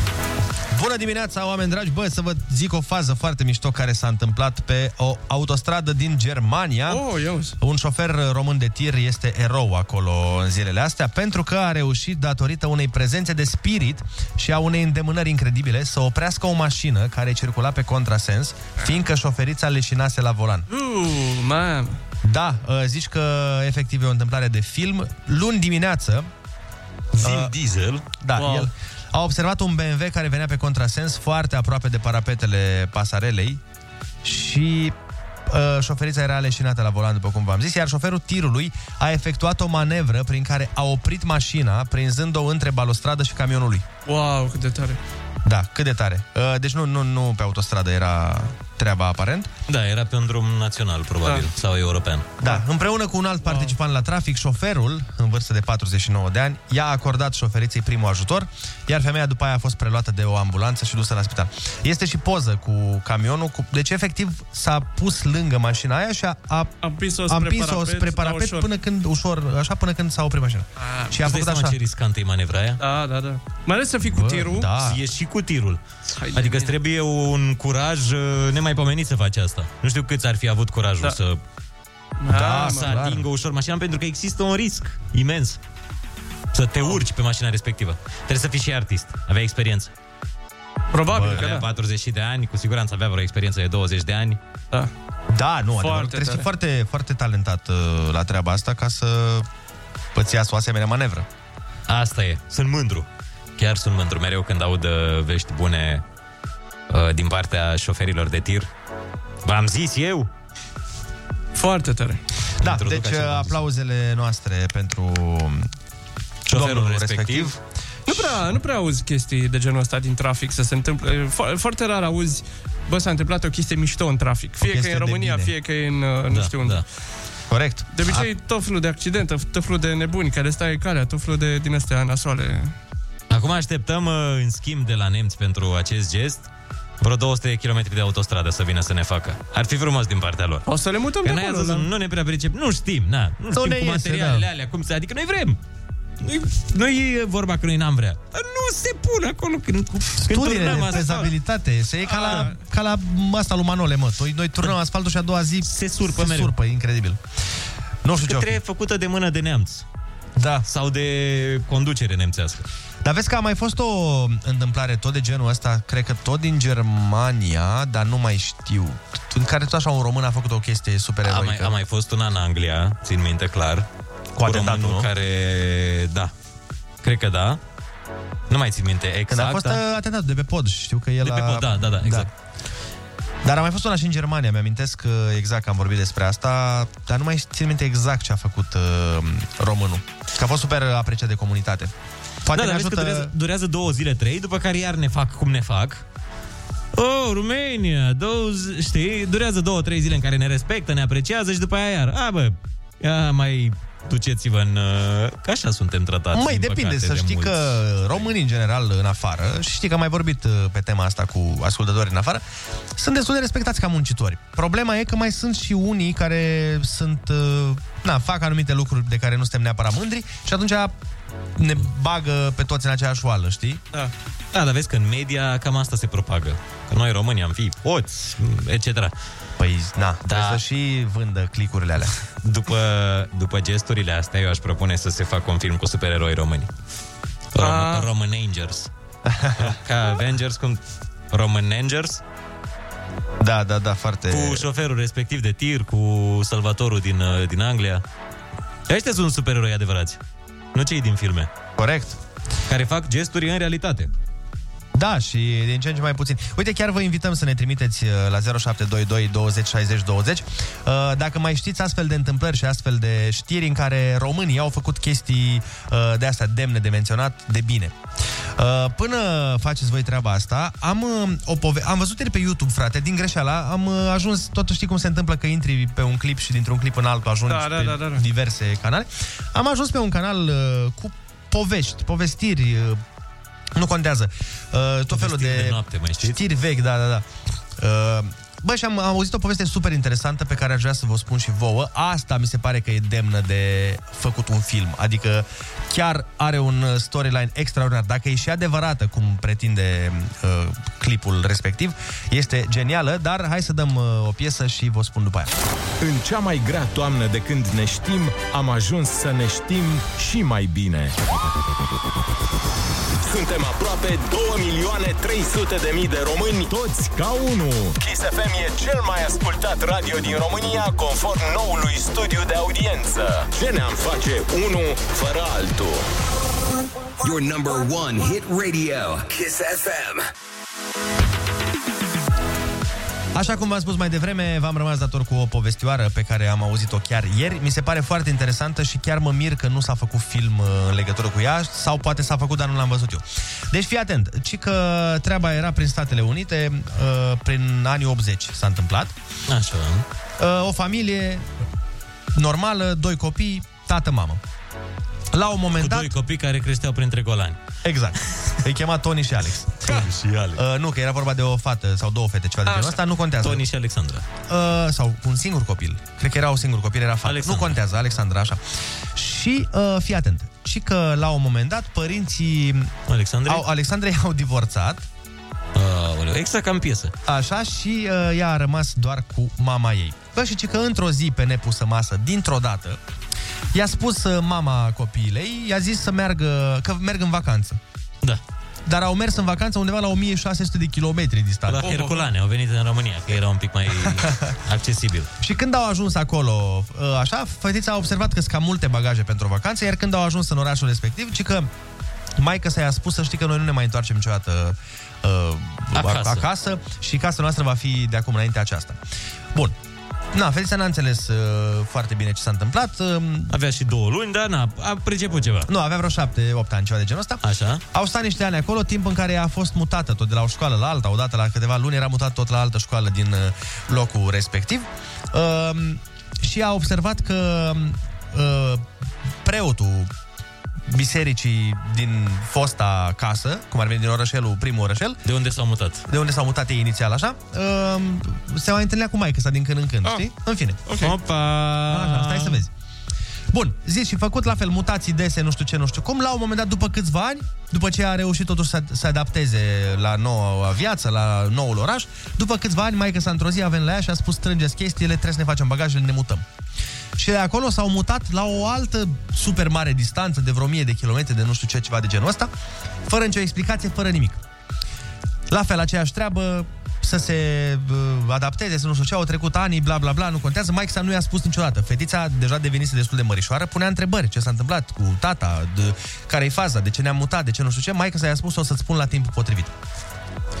Bună dimineața, oameni dragi! Bă, să vă zic o fază foarte mișto care s-a întâmplat pe o autostradă din Germania. Oh, eu. Un șofer român de tir este erou acolo în zilele astea pentru că a reușit, datorită unei prezențe de spirit și a unei îndemânări incredibile, să oprească o mașină care circula pe contrasens, fiindcă șoferița leșinase la volan. Uh, man. Da, uh, zici că efectiv e o întâmplare de film. Luni dimineață... Vin Diesel. Da, Wow. el a observat un BMW care venea pe contrasens foarte aproape de parapetele pasarelei și uh, șoferița era leșinată la volan, după cum v-am zis, iar șoferul tirului a efectuat o manevră prin care a oprit mașina, prinzând-o între balustradă și camionul lui. Wow, cât de tare. Da, cât de tare. Uh, deci nu, nu, nu pe autostradă era treaba aparent. Da, era pe un drum național, probabil, da. sau european. Da, împreună cu un alt participant la trafic, șoferul, în vârstă de 49 de ani, i-a acordat șoferiței primul ajutor, iar femeia după aia a fost preluată de o ambulanță și dusă la spital. Este și poză cu camionul, cu... deci efectiv s-a pus lângă mașina aia și a, a, a împins-o a spre împins-o parapet, spre dar parapet ușor. până când, ușor, așa, până când s-a oprit mașina. și a Îți dai făcut seama așa. ce riscantă e manevra aia? Da, da, da. Mai ales să fii cu Bă, tirul. da. E și cu tirul. Hai de Adică îți mine. trebuie un curaj uh, nemaipomenit să faci asta. Nu știu câți ar fi avut curajul Da. să, Da, să mă, atingă ușor mașina, pentru că există un risc imens să te urci pe mașina respectivă. Trebuie să fii și artist, avea experiență. Probabil Bă, că avea da. 40 de ani, cu siguranță avea vreo experiență de 20 de ani. Da. Da, nu, Foarte adevărat. Trebuie să fii tare. foarte, foarte talentat uh, la treaba asta ca să îți iasă o asemenea manevră. Asta e, sunt mândru. Chiar sunt mândru mereu când aud uh, vești bune uh, din partea șoferilor de tir. V-am zis eu? Foarte tare. Da, Introduc deci așa, uh, v-am zis. aplauzele noastre pentru Șoferul domnul respectiv. respectiv. Nu prea, nu prea auzi chestii de genul ăsta din trafic să se întâmple. Fo- foarte rar auzi, bă, s-a întâmplat o chestie mișto în trafic. Fie că e chestie în de România, bine. fie că e în uh, nu Da, știu unde. da. Corect. De obicei, tot felul de accidente, tot felul de nebuni care stai calea, tot felul de din astea nasoale. Acum așteptăm, uh, în schimb, de la nemți pentru acest gest, vreo 200 de km de autostradă să vină să ne facă. Ar fi frumos din partea lor. O să le mutăm Că de noi acolo. azi la- nu ne prea pricep, nu știm, na, nu știm ne cu iese, materialele da. alea, cum să, adică noi vrem. Noi, noi e vorba că noi n-am vrea. Dar nu se pune acolo când, când Studiile turnăm de asfalt. fezabilitate. Se e ca la, ca la asta lui Manole, mă. Noi, noi turnăm asfaltul și a doua zi Se surpă se mereu. surpă, incredibil. Nu știu Că ce trebuie făcută de mână de neamț. Da. Sau de conducere nemțească. Dar vezi că a mai fost o întâmplare tot de genul ăsta, cred că tot din Germania, dar nu mai știu, în care tot așa un român a făcut o chestie super A mai, eroică. a mai fost una în Anglia, țin minte clar. Cu atentatul, românul nu? care... Da. Cred că da. Nu mai țin minte exact. Când a fost dar- uh, atentatul de pe pod, știu că el De pe a... pod, da, da, da, exact. Dar a mai fost una și în Germania, mi-amintesc uh, exact că am vorbit despre asta, dar nu mai țin minte exact ce a făcut uh, românul. Că a fost super apreciat de comunitate. Poate da, ne dar vezi ajută... că durează, durează două zile, trei, după care iar ne fac cum ne fac. Oh, România, două, zi- știi, durează două, trei zile în care ne respectă, ne apreciază și după aia iar, a, bă, ia mai duceți-vă în... uh, Că așa suntem tratați, Măi, din depinde, păcate, să de știi mulți. că românii în general în afară, și știi că am mai vorbit uh, pe tema asta cu ascultătorii în afară, sunt destul de respectați ca muncitori. Problema e că mai sunt și unii care sunt, uh, na, fac anumite lucruri de care nu suntem neapărat mândri și atunci ne bagă pe toți în aceeași oală, știi? Da. Da, dar vezi că în media cam asta se propagă. Că noi români am fi poți, etc. Păi, na, da. trebuie să și vândă clicurile alea. După, după gesturile astea, eu aș propune să se facă un film cu supereroi români. Rom- A. Roman Angels. Ca Avengers, cum... Roman Angels, Da, da, da, foarte... cu șoferul respectiv de tir, cu salvatorul din, uh, din Anglia. Ăștia sunt supereroi adevărați. Nu cei din filme. Corect. Care fac gesturi în realitate. Da, și din ce în ce mai puțin. Uite, chiar vă invităm să ne trimiteți uh, la 0722 20 60 20 uh, dacă mai știți astfel de întâmplări și astfel de știri în care românii au făcut chestii uh, de astea demne de menționat, de bine. Uh, Până faceți voi treaba asta, am, uh, o pove- am văzut ieri pe YouTube, frate, din greșeala, am uh, ajuns, totuși știi cum se întâmplă că intri pe un clip și dintr-un clip în altul ajungi Da, da, pe da, da, da. diverse canale. Am ajuns pe un canal uh, cu povești, povestiri, uh, nu contează. Uh, tot felul de, de noapte, mai știți? știri vechi, da, da, da. Uh, bă, și am, am auzit o poveste super interesantă pe care aș vrea să vă spun și vouă. Asta mi se pare că e demnă de făcut un film. Adică chiar are un uh, storyline extraordinar. Dacă e și adevărată, cum pretinde uh, clipul respectiv, este genială, dar hai să dăm uh, o piesă și vă spun după aia. În cea mai grea toamnă de când ne știm, am ajuns să ne știm și mai bine. Suntem aproape 2 milioane 300 de mii de români, toți ca unul. Kiss FM e cel mai ascultat radio din România conform noului studiu de audiență. Ce ne-am face unul fără altul? Your number one hit radio, Kiss FM. Așa cum v-am spus mai devreme, v-am rămas dator cu o povestioară pe care am auzit-o chiar ieri. Mi se pare foarte interesantă și chiar mă mir că nu s-a făcut film uh, în legătură cu ea sau poate s-a făcut, dar nu l-am văzut eu. Deci fii atent, ci că treaba era prin Statele Unite, uh, prin anii 80 s-a întâmplat. Așa. Uh, O familie normală, doi copii, tată-mamă. La un moment Cu dat... doi copii care creșteau printre golani. Exact. Îi chema Tony și Alex. Tony și Alex. Uh, nu, că era vorba de o fată sau două fete, ceva de genul ăsta, nu contează. Tony și Alexandra. Uh, sau un singur copil. Cred că era un singur copil, era fată. Alexandra. Nu contează, Alexandra, așa. Și uh, fii atent. Și că la un moment dat părinții Alexandrei? au, Alexandrei au divorțat. Uh, exact ca în piesă. Așa și uh, ea a rămas doar cu mama ei. Bă, și ci că într-o zi pe nepusă masă, dintr-o dată, i-a spus uh, mama copiilei, i-a zis să meargă, că merg în vacanță. Da. Dar au mers în vacanță undeva la 1600 de kilometri distanță. La Herculane, au venit în România, că era un pic mai accesibil. Și când au ajuns acolo, ă, așa, fetița a observat că sunt cam multe bagaje pentru o vacanță, iar când au ajuns în orașul respectiv, ci că maica sa i-a spus să știi că noi nu ne mai întoarcem niciodată uh, Acasă. acasă și casa noastră va fi de acum înainte aceasta. Bun. Na, fetița n-a înțeles uh, foarte bine ce s-a întâmplat. Uh, Avea și două luni, dar n-a a priceput ceva. nu, avea vreo șapte, opt ani, ceva de genul ăsta. Așa. Au stat niște ani acolo, timp în care a fost mutată tot de la o școală la alta, odată la câteva luni era mutat tot la altă școală din uh, locul respectiv. Uh, și a observat că uh, preotul bisericii din fosta casă, cum ar veni din orășelul, primul orășel. De unde s-au mutat? De unde s-au mutat ei inițial, așa. Uh, se mai întâlnea cu maică sa din când în când, ah. știi? În fine. Okay. Opa! Așa, stai să vezi. Bun, zi și făcut la fel mutații dese, nu știu ce, nu știu cum. La un moment dat, după câțiva ani, după ce a reușit totuși să se adapteze la noua viață, la noul oraș, după câțiva ani, maică s-a într-o zi, a venit la ea și a spus, strângeți chestiile, trebuie să ne facem bagajele, ne mutăm. Și de acolo s-au mutat la o altă super mare distanță, de vreo mie de kilometri, de nu știu ce, ceva de genul ăsta, fără nicio explicație, fără nimic. La fel, aceeași treabă, să se uh, adapteze, să nu știu ce, au trecut ani, bla bla bla, nu contează. Mike sa nu i-a spus niciodată. Fetița deja devenise destul de mărișoară, punea întrebări, ce s-a întâmplat cu tata, de, care e faza, de ce ne-am mutat, de ce nu știu ce. Mike sa i-a spus o să-ți spun la timpul potrivit.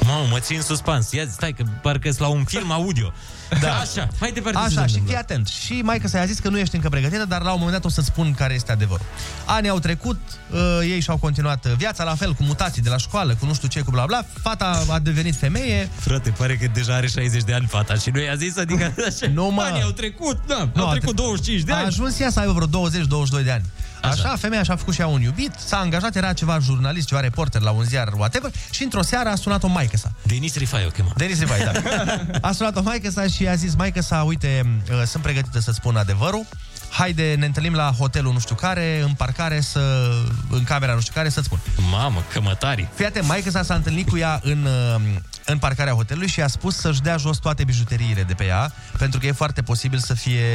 Mamă, mă țin în suspans. Ia zi, stai că parcă la un film audio. Da. Așa, mai departe. ce se Așa, și întâmplă. fii atent. Și maica sa i-a zis că nu ești încă pregătită, dar la un moment dat o să spun care este adevărul. Anii au trecut, uh, ei și-au continuat uh, viața, la fel, cu mutații de la școală, cu nu știu ce, cu bla bla. Fata a devenit femeie. Frate, pare că deja are 60 de ani fata și nu i-a zis, adică așa, Nu, mă. anii au trecut, da, Nu, au a trecut tre- 25 de A ani. ajuns ea să aibă vreo 20-22 de ani. Așa, așa femeia și-a făcut și ea un iubit, s-a angajat, era ceva jurnalist, ceva reporter la un ziar, whatever, și într-o seară a sunat-o maică sa. Denis Rifai o chema. Denis Rifai, da. A sunat-o maică sa și a zis, maică sa, uite, uh, sunt pregătită să spun adevărul, haide, ne întâlnim la hotelul nu știu care, în parcare, să, în camera nu știu care, să-ți spun. Mamă, cămătari. Fii atent, maică sa s-a întâlnit cu ea în, uh, în parcarea hotelului și a spus să-și dea jos toate bijuteriile de pe ea, pentru că e foarte posibil să fie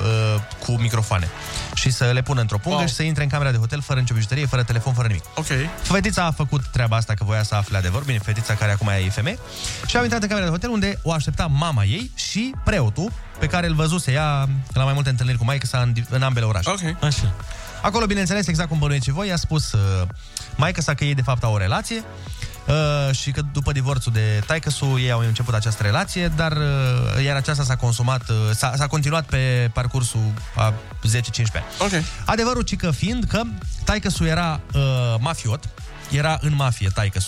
uh, cu microfoane. Și să le pună într-o pungă Wow. și să intre în camera de hotel fără nicio bijuterie, fără telefon, fără nimic. Ok. Fetița a făcut treaba asta că voia să afle adevăr, bine, fetița care acum e femeie, și au intrat în camera de hotel unde o aștepta mama ei și preotul pe care îl văzuse ea la mai multe întâlniri cu maică sa în, în ambele orașe. Ok. Așa. Acolo, bineînțeles, exact cum bănuiți voi, i-a spus uh, maică sa că ei de fapt au o relație uh, și că după divorțul de taică ei au început această relație, dar uh, iar aceasta s-a consumat, uh, s-a, s-a continuat pe parcursul a 10-15 ani. Ok. Adevărul cică fiind că taică era uh, mafiot, era în mafie taică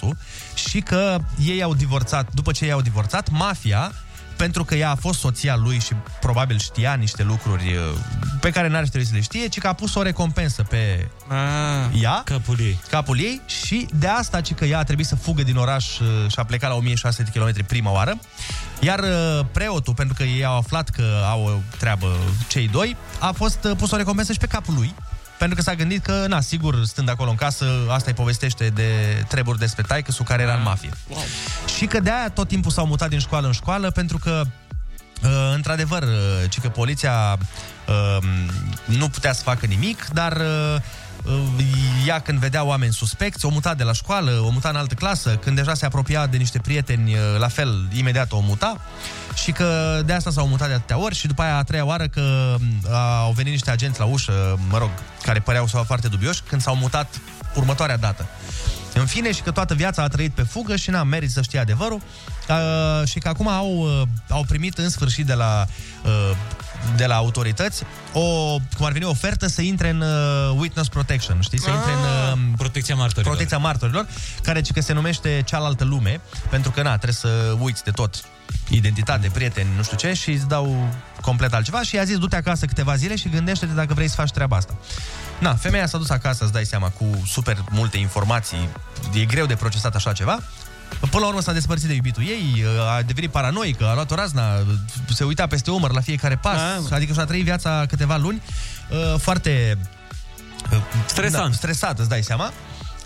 și că ei au divorțat, după ce ei au divorțat, mafia pentru că ea a fost soția lui și probabil știa niște lucruri uh, pe care n-ar trebui să le știe, ci că a pus o recompensă pe Ah. ea, Capul ei. capul ei și de asta ci că ea a trebuit să fugă din oraș uh, și a plecat la 1600 de kilometri prima oară. Iar uh, preotul, pentru că ei au aflat că au o treabă cei doi, a fost uh, pus o recompensă și pe capul lui. Pentru că s-a gândit că, na, sigur, stând acolo în casă, asta îi povestește de treburi despre taică care era în mafie. Wow. Și că de-aia tot timpul s-au mutat din școală în școală, pentru că Uh, într-adevăr, uh, ci că poliția uh, nu putea să facă nimic, dar uh, uh, ea când vedea oameni suspecți, o muta de la școală, o muta în altă clasă, când deja se apropia de niște prieteni, uh, la fel, imediat o muta și că de asta s-au mutat de atâtea ori și după aia a treia oară că uh, au venit niște agenți la ușă, mă rog, care păreau să foarte dubioși, când s-au mutat următoarea dată. În fine, și că toată viața a trăit pe fugă și n-a merit să știe adevărul uh, și că acum au, uh, au primit în sfârșit de la, uh, de la autorități o, cum ar veni, o ofertă să intre în uh, witness protection, știi? Să intre în uh, Protecția martorilor. protecția martorilor, care ci că se numește cealaltă lume, pentru că, na, trebuie să uiți de tot identitate, prieteni, nu știu ce, și îți dau complet altceva și i-a zis du-te acasă câteva zile și gândește-te dacă vrei să faci treaba asta. Na, femeia s-a dus acasă, îți dai seama, cu super multe informații, e greu de procesat așa ceva. Până la urmă s-a despărțit de iubitul ei, a devenit paranoică, a luat o razna, se uita peste umăr la fiecare pas, Da, adică și-a trăit viața câteva luni uh, foarte uh, Stresant. Da, stresat, îți dai seama.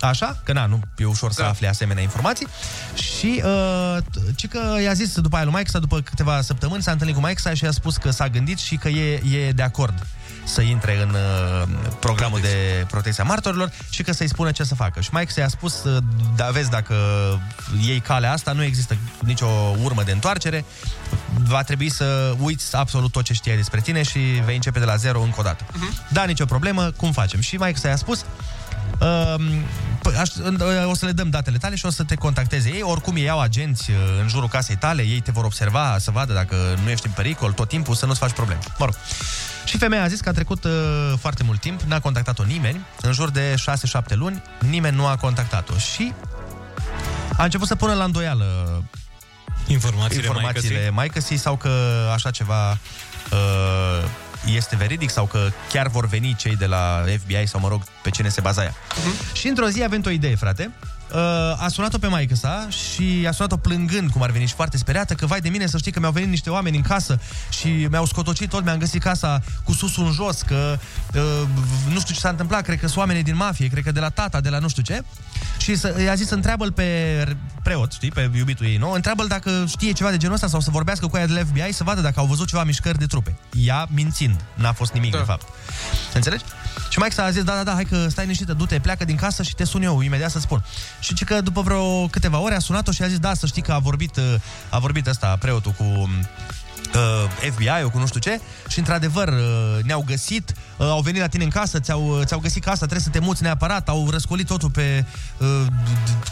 Așa, că na, nu e ușor să afli asemenea informații. Și uh, ci că i-a zis după aia lui Mike după câteva săptămâni, s-a întâlnit cu Mike și a spus că s-a gândit și că e, e de acord să intre în uh, programul de protecție a martorilor și că să-i spună ce să facă. Și Mike i-a spus, uh, da, vezi, dacă iei calea asta, nu există nicio urmă de întoarcere, va trebui să uiți absolut tot ce știai despre tine și vei începe de la zero încă o dată. Uh-huh. Da, nicio problemă, cum facem? Și Mike i-a spus, Uh, p- aș, uh, o să le dăm datele tale și o să te contacteze ei. Oricum ei au agenți uh, în jurul casei tale, ei te vor observa să vadă dacă nu ești în pericol tot timpul, să nu-ți faci probleme. Mă rog. Și femeia a zis că a trecut uh, foarte mult timp, n-a contactat-o nimeni, în jur de 6-7 luni, nimeni nu a contactat-o. Și a început să pună la îndoială Informațiile informațiile maicăsii sau că așa ceva uh, este veridic sau că chiar vor veni cei de la FBI sau, mă rog, pe cine se baza ea. Uh-huh. Și într-o zi a venit o idee, frate. Uh, a sunat-o pe maică sa și a sunat-o plângând, cum ar veni, și foarte speriată, că vai de mine să știi că mi-au venit niște oameni în casă și mi-au scotocit tot, mi-am găsit casa cu susul în jos, că uh, nu știu ce s-a întâmplat, cred că sunt oameni din mafie, cred că de la tata, de la nu știu ce. Și să, i-a zis să întreabă pe preot, știi, pe iubitul ei, nu? Întreabă-l dacă știe ceva de genul ăsta sau să vorbească cu ea de la FBI să vadă dacă au văzut ceva mișcări de trupe. Ea mințind, n-a fost nimic da. de fapt. Înțelegi? Și Mike s-a zis, da, da, da, hai că stai liniștită, du-te, pleacă din casă și te sun eu imediat să spun. Și ce că după vreo câteva ore a sunat-o și a zis, da, să știi că a vorbit, uh, a vorbit ăsta, preotul cu uh, FBI-ul, cu nu știu ce, și într-adevăr uh, ne-au găsit, uh, au venit la tine în casă, ți-au, ți-au găsit casa, trebuie să te muți neapărat, au răscolit totul pe uh,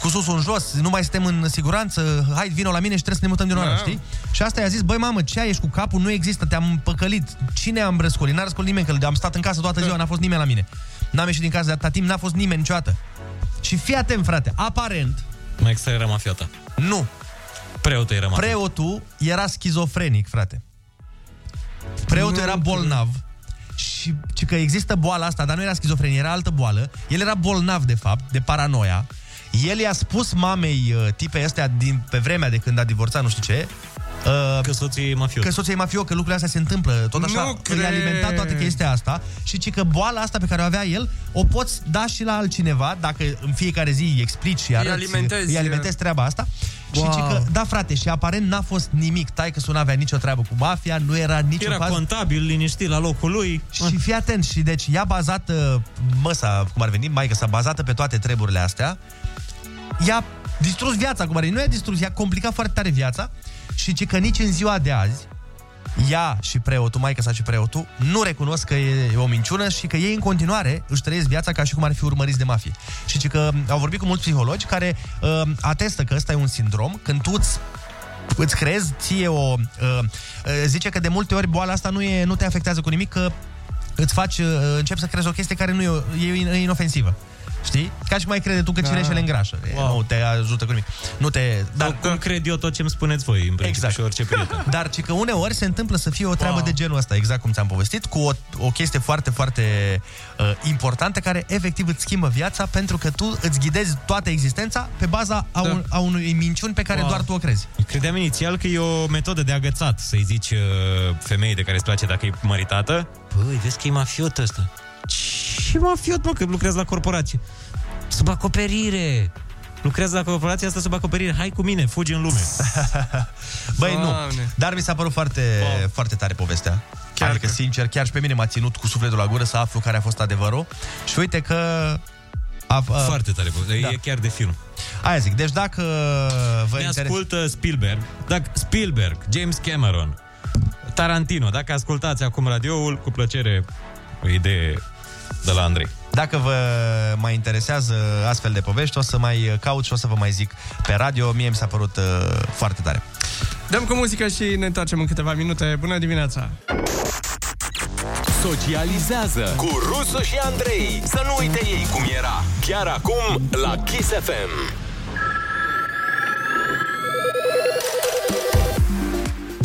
cu susul în jos, nu mai suntem în siguranță, hai, vino la mine și trebuie să ne mutăm din oraș, Da. știi? Și asta i-a zis, băi mamă, ce ai, ești cu capul, nu există, te-am păcălit. Cine am răscolit? N-a răscolit nimeni, că am stat în casă toată ziua, n-a fost nimeni la mine. N-am ieșit din casă de atâta timp, n-a fost nimeni niciodată. Și fii atent, frate, aparent, Mai extra era mafiota. nu, Preotul era mafiota. preotul era schizofrenic, frate. Preotul era bolnav și, și că există boala asta, dar nu era schizofrenie, era altă boală. El era bolnav, de fapt, de paranoia. El i-a spus mamei uh, tipei astea din, pe vremea de când a divorțat, nu știu ce, uh, Că soții e mafiot. că soția e mafiot, că lucrurile astea se întâmplă. Tot așa, Nu îi cred. alimenta toată chestia asta și ci că boala asta pe care o avea el, o poți da și la altcineva, dacă în fiecare zi îi explici și arăți, alimentezi. îi alimentezi treaba asta. Wow. Și ci că, da frate, și aparent n-a fost nimic. Tai că nu avea nicio treabă cu mafia, nu era niciun Era faz. contabil, liniștit la locul lui. Și fii atent, și deci ea bazată, măsa, cum ar veni, maică s-a bazată pe toate treburile astea, i-a distrus viața, cum ar veni. Nu i-a distrus, i-a complicat foarte tare viața și ci că nici în ziua de azi, ea și preotul, maica sa și preotul, nu recunosc că e o minciună și că ei în continuare își trăiesc viața ca și cum ar fi urmăriți de mafie. Și ci că au vorbit cu mulți psihologi care uh, atestă că ăsta e un sindrom, când tu îți îți creezi ție o... Uh, uh, zice că de multe ori boala asta nu, e, nu te afectează cu nimic, că îți faci, uh, începi să crezi o chestie care nu e, e, e inofensivă. Știi? Ca și mai crede tu că Da. cireșele îngrașă. Wow. Nu te ajută cu nimic. Nu te... Dar cum cred eu tot ce îmi spuneți voi, în principiu, Exact. și orice prieten. Dar ci că uneori se întâmplă să fie o treabă Wow. de genul ăsta, exact cum ți-am povestit, cu o, o chestie foarte, foarte uh, importantă care efectiv îți schimbă viața pentru că tu îți ghidezi toată existența pe baza a, Da. un, a unui minciuni pe care Wow. doar tu o crezi. Credeam inițial că e o metodă de agățat să-i zici uh, femeii de care îți place dacă e măritată. Băi, vezi că e mafiot ăsta. Ce mafiot, mă, că lucrezi la corporație? Sub acoperire. Lucrează la corporația asta sub acoperire. Hai cu mine, fugi în lume. Băi, nu. Doamne. Dar mi s-a părut foarte, wow. foarte tare povestea. Chiar adică, că- sincer, chiar și pe mine m-a ținut cu sufletul la gură să aflu care a fost adevărul. Și uite că... A, a, Foarte tare. Da. Da. E chiar de film. Aia zic, deci dacă vă Ne interes... ascultă Spielberg, dacă Spielberg, James Cameron, Tarantino, dacă ascultați acum radioul, cu plăcere o idee de la Andrei. Dacă vă mai interesează astfel de povești, o să mai caut și o să vă mai zic pe radio. Mie mi s-a părut uh, foarte tare. Dăm cu muzică și ne întoarcem în câteva minute. Bună dimineața! Socializează cu Rusu și Andrei. Să nu uite ei cum era. Chiar acum la Kiss FM.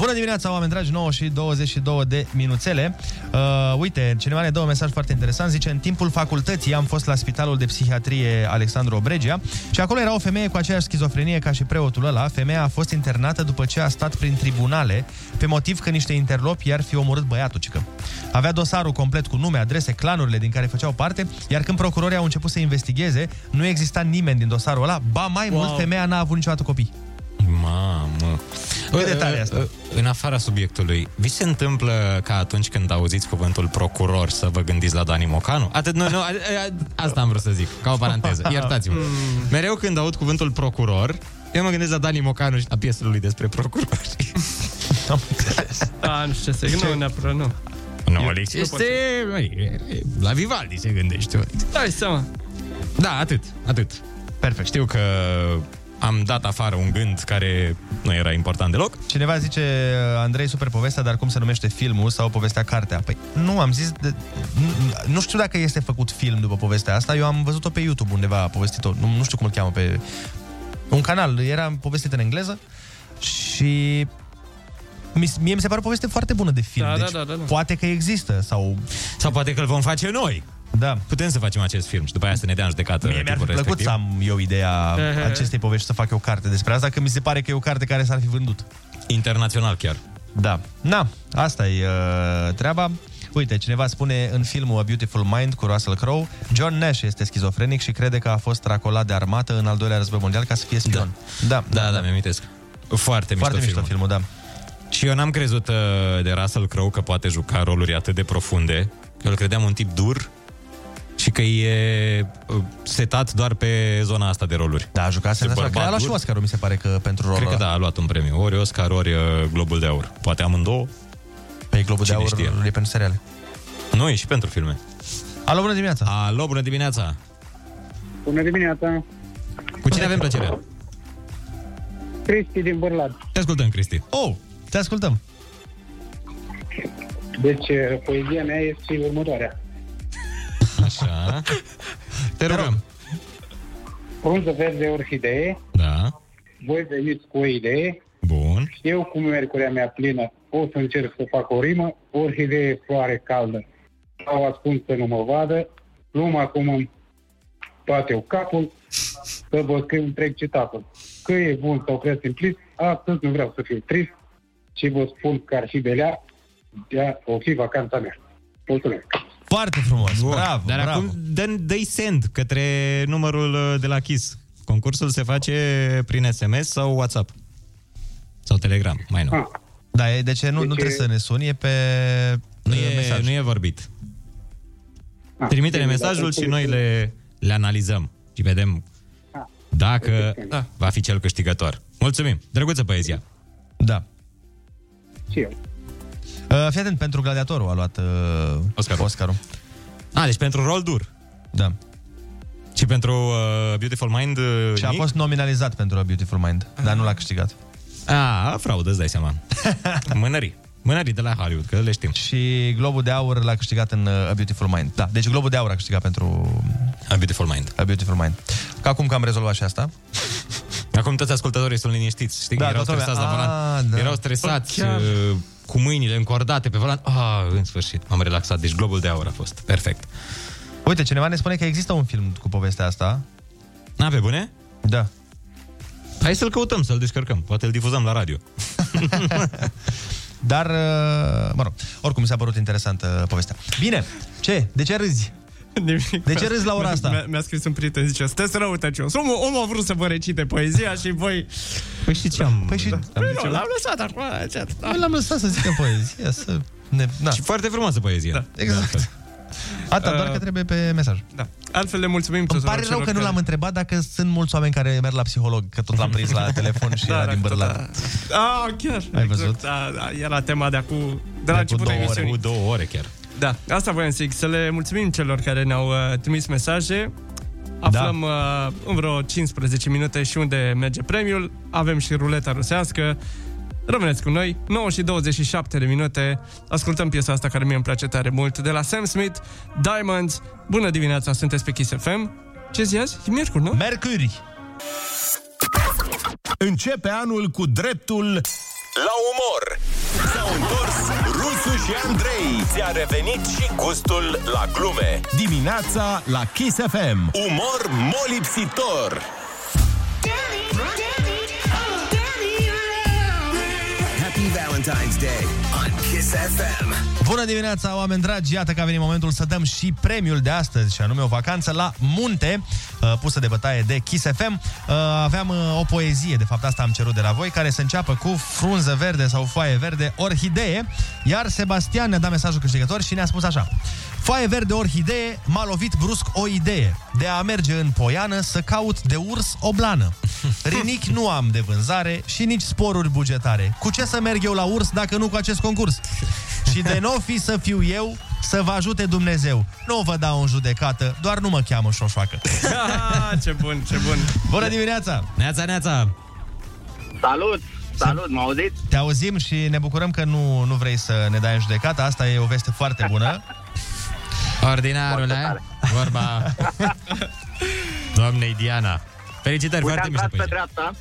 Bună dimineața, oameni dragi, 9 și 22 de minuțele. Uh, uite, cineva ne dă un mesaj foarte interesant. Zice, în timpul facultății am fost la Spitalul de Psihiatrie Alexandru Obregia și acolo era o femeie cu aceeași schizofrenie ca și preotul ăla. Femeia a fost internată după ce a stat prin tribunale pe motiv că niște interlopi i-ar fi omorât băiatul, cică. Avea dosarul complet cu nume, adrese, clanurile din care făceau parte, iar când procurorii au început să investigheze, nu exista nimeni din dosarul ăla, ba mai wow. mult, femeia n-a avut niciodată copii. Mamă. Cât de tare e asta? În afara subiectului, vi se întâmplă ca atunci când auziți cuvântul procuror să vă gândiți la Dani Mocanu? Atât, nu, nu, a- a- asta am vrut să zic, ca o paranteză. Iertați-mă. Mereu când aud cuvântul procuror, eu mă gândesc la Dani Mocanu și la piesele lui despre procurori. A, nu știu ce să Nu, neapărat nu. Nu, Alex, este... măi, e- e- La Vivaldi se gândește. Dai seama. Da, atât, atât. Perfect. Știu că am dat afară un gând care nu era important deloc. Cineva zice, Andrei, super povestea, dar cum se numește filmul sau povestea cartea? Păi nu, am zis, de, nu, nu știu dacă este făcut film după povestea asta, eu am văzut-o pe YouTube undeva, povestit-o, nu, nu știu cum îl cheamă, pe un canal, era povestit în engleză și mi- mie mi se pare o poveste foarte bună de film, Da, da, deci da, da, da. poate că există sau... Sau poate că îl vom face noi. Da. Putem să facem acest film și după aia să ne dea în judecată Mie mi-ar fi tipul plăcut respectiv. să am eu ideea acestei povești să fac eu o carte despre asta, că mi se pare că e o carte care s-ar fi vândut. Internațional chiar. Da. Na, asta e uh, treaba. Uite, cineva spune în filmul A Beautiful Mind cu Russell Crowe, John Nash este schizofrenic și crede că a fost racolat de armată în al doilea război mondial ca să fie spion. Da, Da, da, da mi-am amintesc. Foarte mișto Foarte mișto filmul. filmul, da. Și eu n-am crezut uh, de Russell Crowe că poate juca roluri atât de profunde. Eu îl credeam un tip dur și că e uh, setat doar pe zona asta de roluri. Da, a jucat senzațional. Cred că a luat și dur. Oscarul, mi se pare că pentru rolul Cred că ăla. da, a luat un premiu. Ori Oscar, ori uh, Globul de Aur. Poate amândouă. Pe Globul de Cine Aur știe? e pentru seriale. Nu, e și pentru filme. Alo, bună dimineața! Alo, bună dimineața! Bună dimineața! Cu cine avem plăcerea? Cristi din Bârlad. Te ascultăm, Cristi. Oh, te ascultăm. Deci, poezia mea este următoarea. Așa. Te rugăm. Frunză verde orhidee, Da. voi veniți cu o idee, Bun. eu cu mercurea mea plină o să încerc să fac o rimă, orhidee, floare caldă, sau ascuns să nu mă vadă, pluma cum îmi bate eu capul, să vă scriu întreg citatul. Că e bun sau prea simplit, astăzi nu vreau să fiu trist și vă spun că ar fi belea, ea o fi vacanța mea. Mulțumesc! Foarte frumos, Bun. bravo, Dar bravo. acum dă dă send către numărul uh, de la KISS. Concursul se face prin SMS sau WhatsApp? Sau Telegram, mai nou. Ah. Da, e, deci nu, nu Deci trebuie e- să ne suni, e pe Nu e e, mesaj. nu e vorbit. Ah, Trimite-ne bine, mesajul dacă și noi le, le analizăm și vedem Ah. dacă va fi cel câștigător. Mulțumim! Drăguță poezia! Da. Și eu. Uh, fii atent, pentru Gladiatorul a luat uh, Oscarul. Oscarul. A, deci pentru rol dur. Da. Și pentru uh, Beautiful Mind uh, Și a mic? fost nominalizat pentru A Beautiful Mind, dar nu l-a câștigat. A, fraudă, îți dai seama. Mânării. Mânării de la Hollywood, că le știm. Și Globul de Aur l-a câștigat în uh, A Beautiful Mind. Da, deci Globul de Aur a câștigat pentru A Beautiful Mind. A Beautiful Mind. Că acum că am rezolvat și asta. Acum toți ascultătorii sunt liniștiți. Știi Da, că erau toată lumea. stresați la A, volan. da. Erau stresați Bă, chiar. uh, cu mâinile încordate pe volan. Ah, în sfârșit, m-am relaxat. Deci globul de aur a fost. Perfect. Uite, cineva ne spune că există un film cu povestea asta. Na, pe bune? Da. Hai să-l căutăm, să-l descărcăm. Poate îl difuzăm la radio. Dar, uh, mă rog, oricum mi s-a părut interesantă povestea. Bine, ce? De ce râzi? De ce râzi la ora asta? Mi-a, mi-a scris un prieten, zice, sunteți răutăcios. Omul, omul a vrut să vă recite poezia și voi... Păi și ce am... Păi și... Păi nu, l-am lăsat acum. ce- Noi l-am lăsat să zică poezia, să... Ne... Na. Și foarte frumoasă poezie. Da. Exact. Atâta, doar că trebuie pe mesaj. Da. Altfel le mulțumim Îmi tuturor pare rău celor că nu care- l-am întrebat dacă sunt mulți oameni care merg la psiholog, că tot l-am prins la telefon și Da, era da, din tot Bârlad. Ah, chiar. Ai exact, văzut? Da, da, era tema de acum, de la De începutul cu două ore, emisiunii. Cu două ore chiar. Da, asta voiam să zic, să le mulțumim celor care ne-au uh, trimis mesaje. Aflăm uh, în vreo 15 minute și unde merge premiul. Avem și ruleta rusească. Rămâneți cu noi, 9 și 27 de minute. Ascultăm piesa asta care mie îmi place tare mult de la Sam Smith, Diamonds. Bună dimineața, sunteți pe Kiss FM. Ce zi azi? E miercuri, nu? Mercuri. Începe anul cu dreptul la umor. S-au întors Rusu și Andrei. Ți-a revenit și gustul la glume. Dimineața la Kiss FM. Umor molipsitor. Happy Valentine's Day on Kiss FM. Bună dimineața, oameni dragi! Iată că a venit momentul să dăm și premiul de astăzi, și anume o vacanță la munte, uh, pusă de bătaie de Kiss FM. Uh, Aveam uh, o poezie, de fapt asta am cerut de la voi, care să înceapă cu frunză verde sau foaie verde, orhidee, iar Sebastian ne-a dat mesajul câștigător și ne-a spus așa. Foaie verde, orhidee, m-a lovit brusc o idee de a merge în poiană să caut de urs o blană. Rinic nu am de vânzare și nici sporuri bugetare. Cu ce să merg eu la urs dacă nu cu acest concurs? Și de n-o fi să fiu eu, să vă ajute Dumnezeu. Nu vă dau în judecată, doar nu mă cheamă șoșoacă. ce bun, ce bun. Bună dimineața! Neața, neața! Salut! Salut, mă auziți? Te auzim și ne bucurăm că nu, nu vrei să ne dai în judecată. Asta e o veste foarte bună. Ordinarule, vorba doamnei Diana. Felicitări, Uite, foarte am mișto tras pe poezie. dreapta.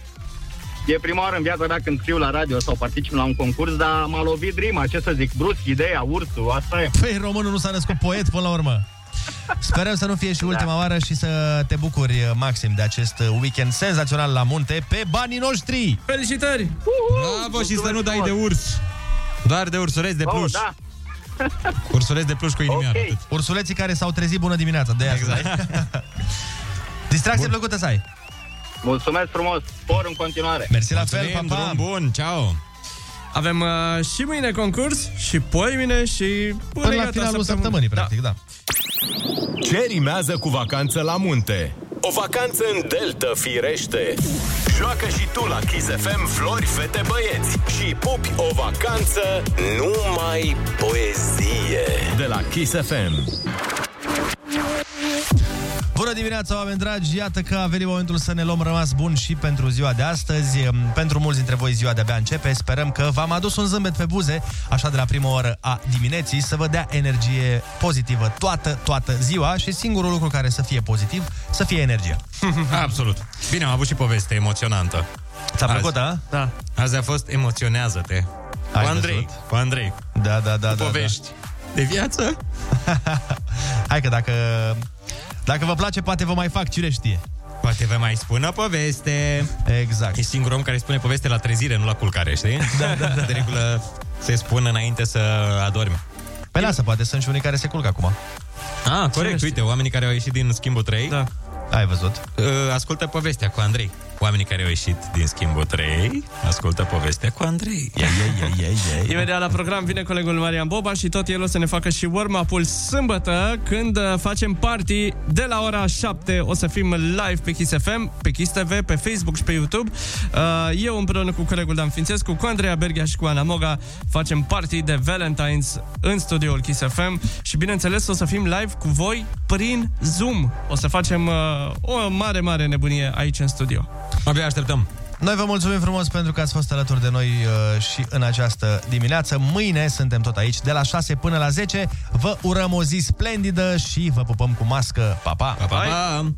E prima oară în viața mea când scriu la radio sau particip la un concurs, dar m-a lovit rima, ce să zic, brusc, ideea, ursul, asta e. Păi românul nu s-a născut poet până la urmă. Sperăm să nu fie și ultima oară și să te bucuri uh, maxim de acest uh, weekend senzațional la munte pe banii noștri. Felicitări! Bravo și să nu dai de urs. Doar de ursuleți de Oh, pluș. da. Ursuleți de pluș cu inimioară. Ok. atât. Ursuleții care s-au trezit bună dimineața, de aia exact. Distracție Bun. plăcută să ai. Mulțumesc frumos, spor în continuare. Mersi la fel, Mulțumim, pa, pa. drum bun, ceau! Avem uh, și mâine concurs, și poi mine și până, Până la gata finalul săptămânii. săptămânii, practic, da. Ce rimează cu vacanță la munte? O vacanță în Delta, firește! Joacă și tu la Kiss FM Flori, fete, băieți și pupi o vacanță numai poezie de la Kiss FM. Bună dimineața, oameni dragi! Iată că a venit momentul să ne luăm rămas bun și pentru ziua de astăzi. Pentru mulți dintre voi ziua de-abia începe. Sperăm că v-am adus un zâmbet pe buze, așa de la prima oră a dimineții, să vă dea energie pozitivă toată, toată ziua și singurul lucru care să fie pozitiv, să fie energia. Absolut. Bine, am avut și poveste emoționantă. Ți-a Azi. plăcut, a? Da. Azi a fost Emoționează-te. Cu Ai Andrei. văzut? Cu Andrei. Da, da, da. Cu da, povești de viață. Hai că dacă, dacă vă place, poate vă mai fac cine știe. Poate vă mai spun o poveste. Exact. E singurul om care spune poveste la trezire, nu la culcare, știi? Da, da, da. De regulă se spun înainte să adormi. Păi lasă, poate sunt și unii care se culcă acum. Ah, corect, uite, oamenii care au ieșit din schimbul 3 Da. Ai văzut? uh, ascultă povestea cu Andrei. Oamenii care au ieșit din schimbul 3 ascultă povestea cu Andrei. Ia, ia, ia, ia, ia. Imediat la program vine colegul Marian Boba și tot el o să ne facă și warm-up-ul sâmbătă când uh, facem party de la ora 7. O să fim live pe Kiss FM, pe Kiss TV, pe Facebook și pe YouTube. Uh, Eu împreună cu colegul Dan Fințescu, cu Andreea Berghia și cu Ana Moga facem party de Valentine's în studioul Kiss FM și bineînțeles o să fim live cu voi prin Zoom. O să facem uh, o mare, mare nebunie aici în studio. Abia așteptăm. Noi vă mulțumim frumos pentru că ați fost alături de noi uh, și în această dimineață. Mâine suntem tot aici, de la 6 până la 10. Vă urăm o zi splendidă și vă pupăm cu mască. Pa, pa! Pa, pa, pa!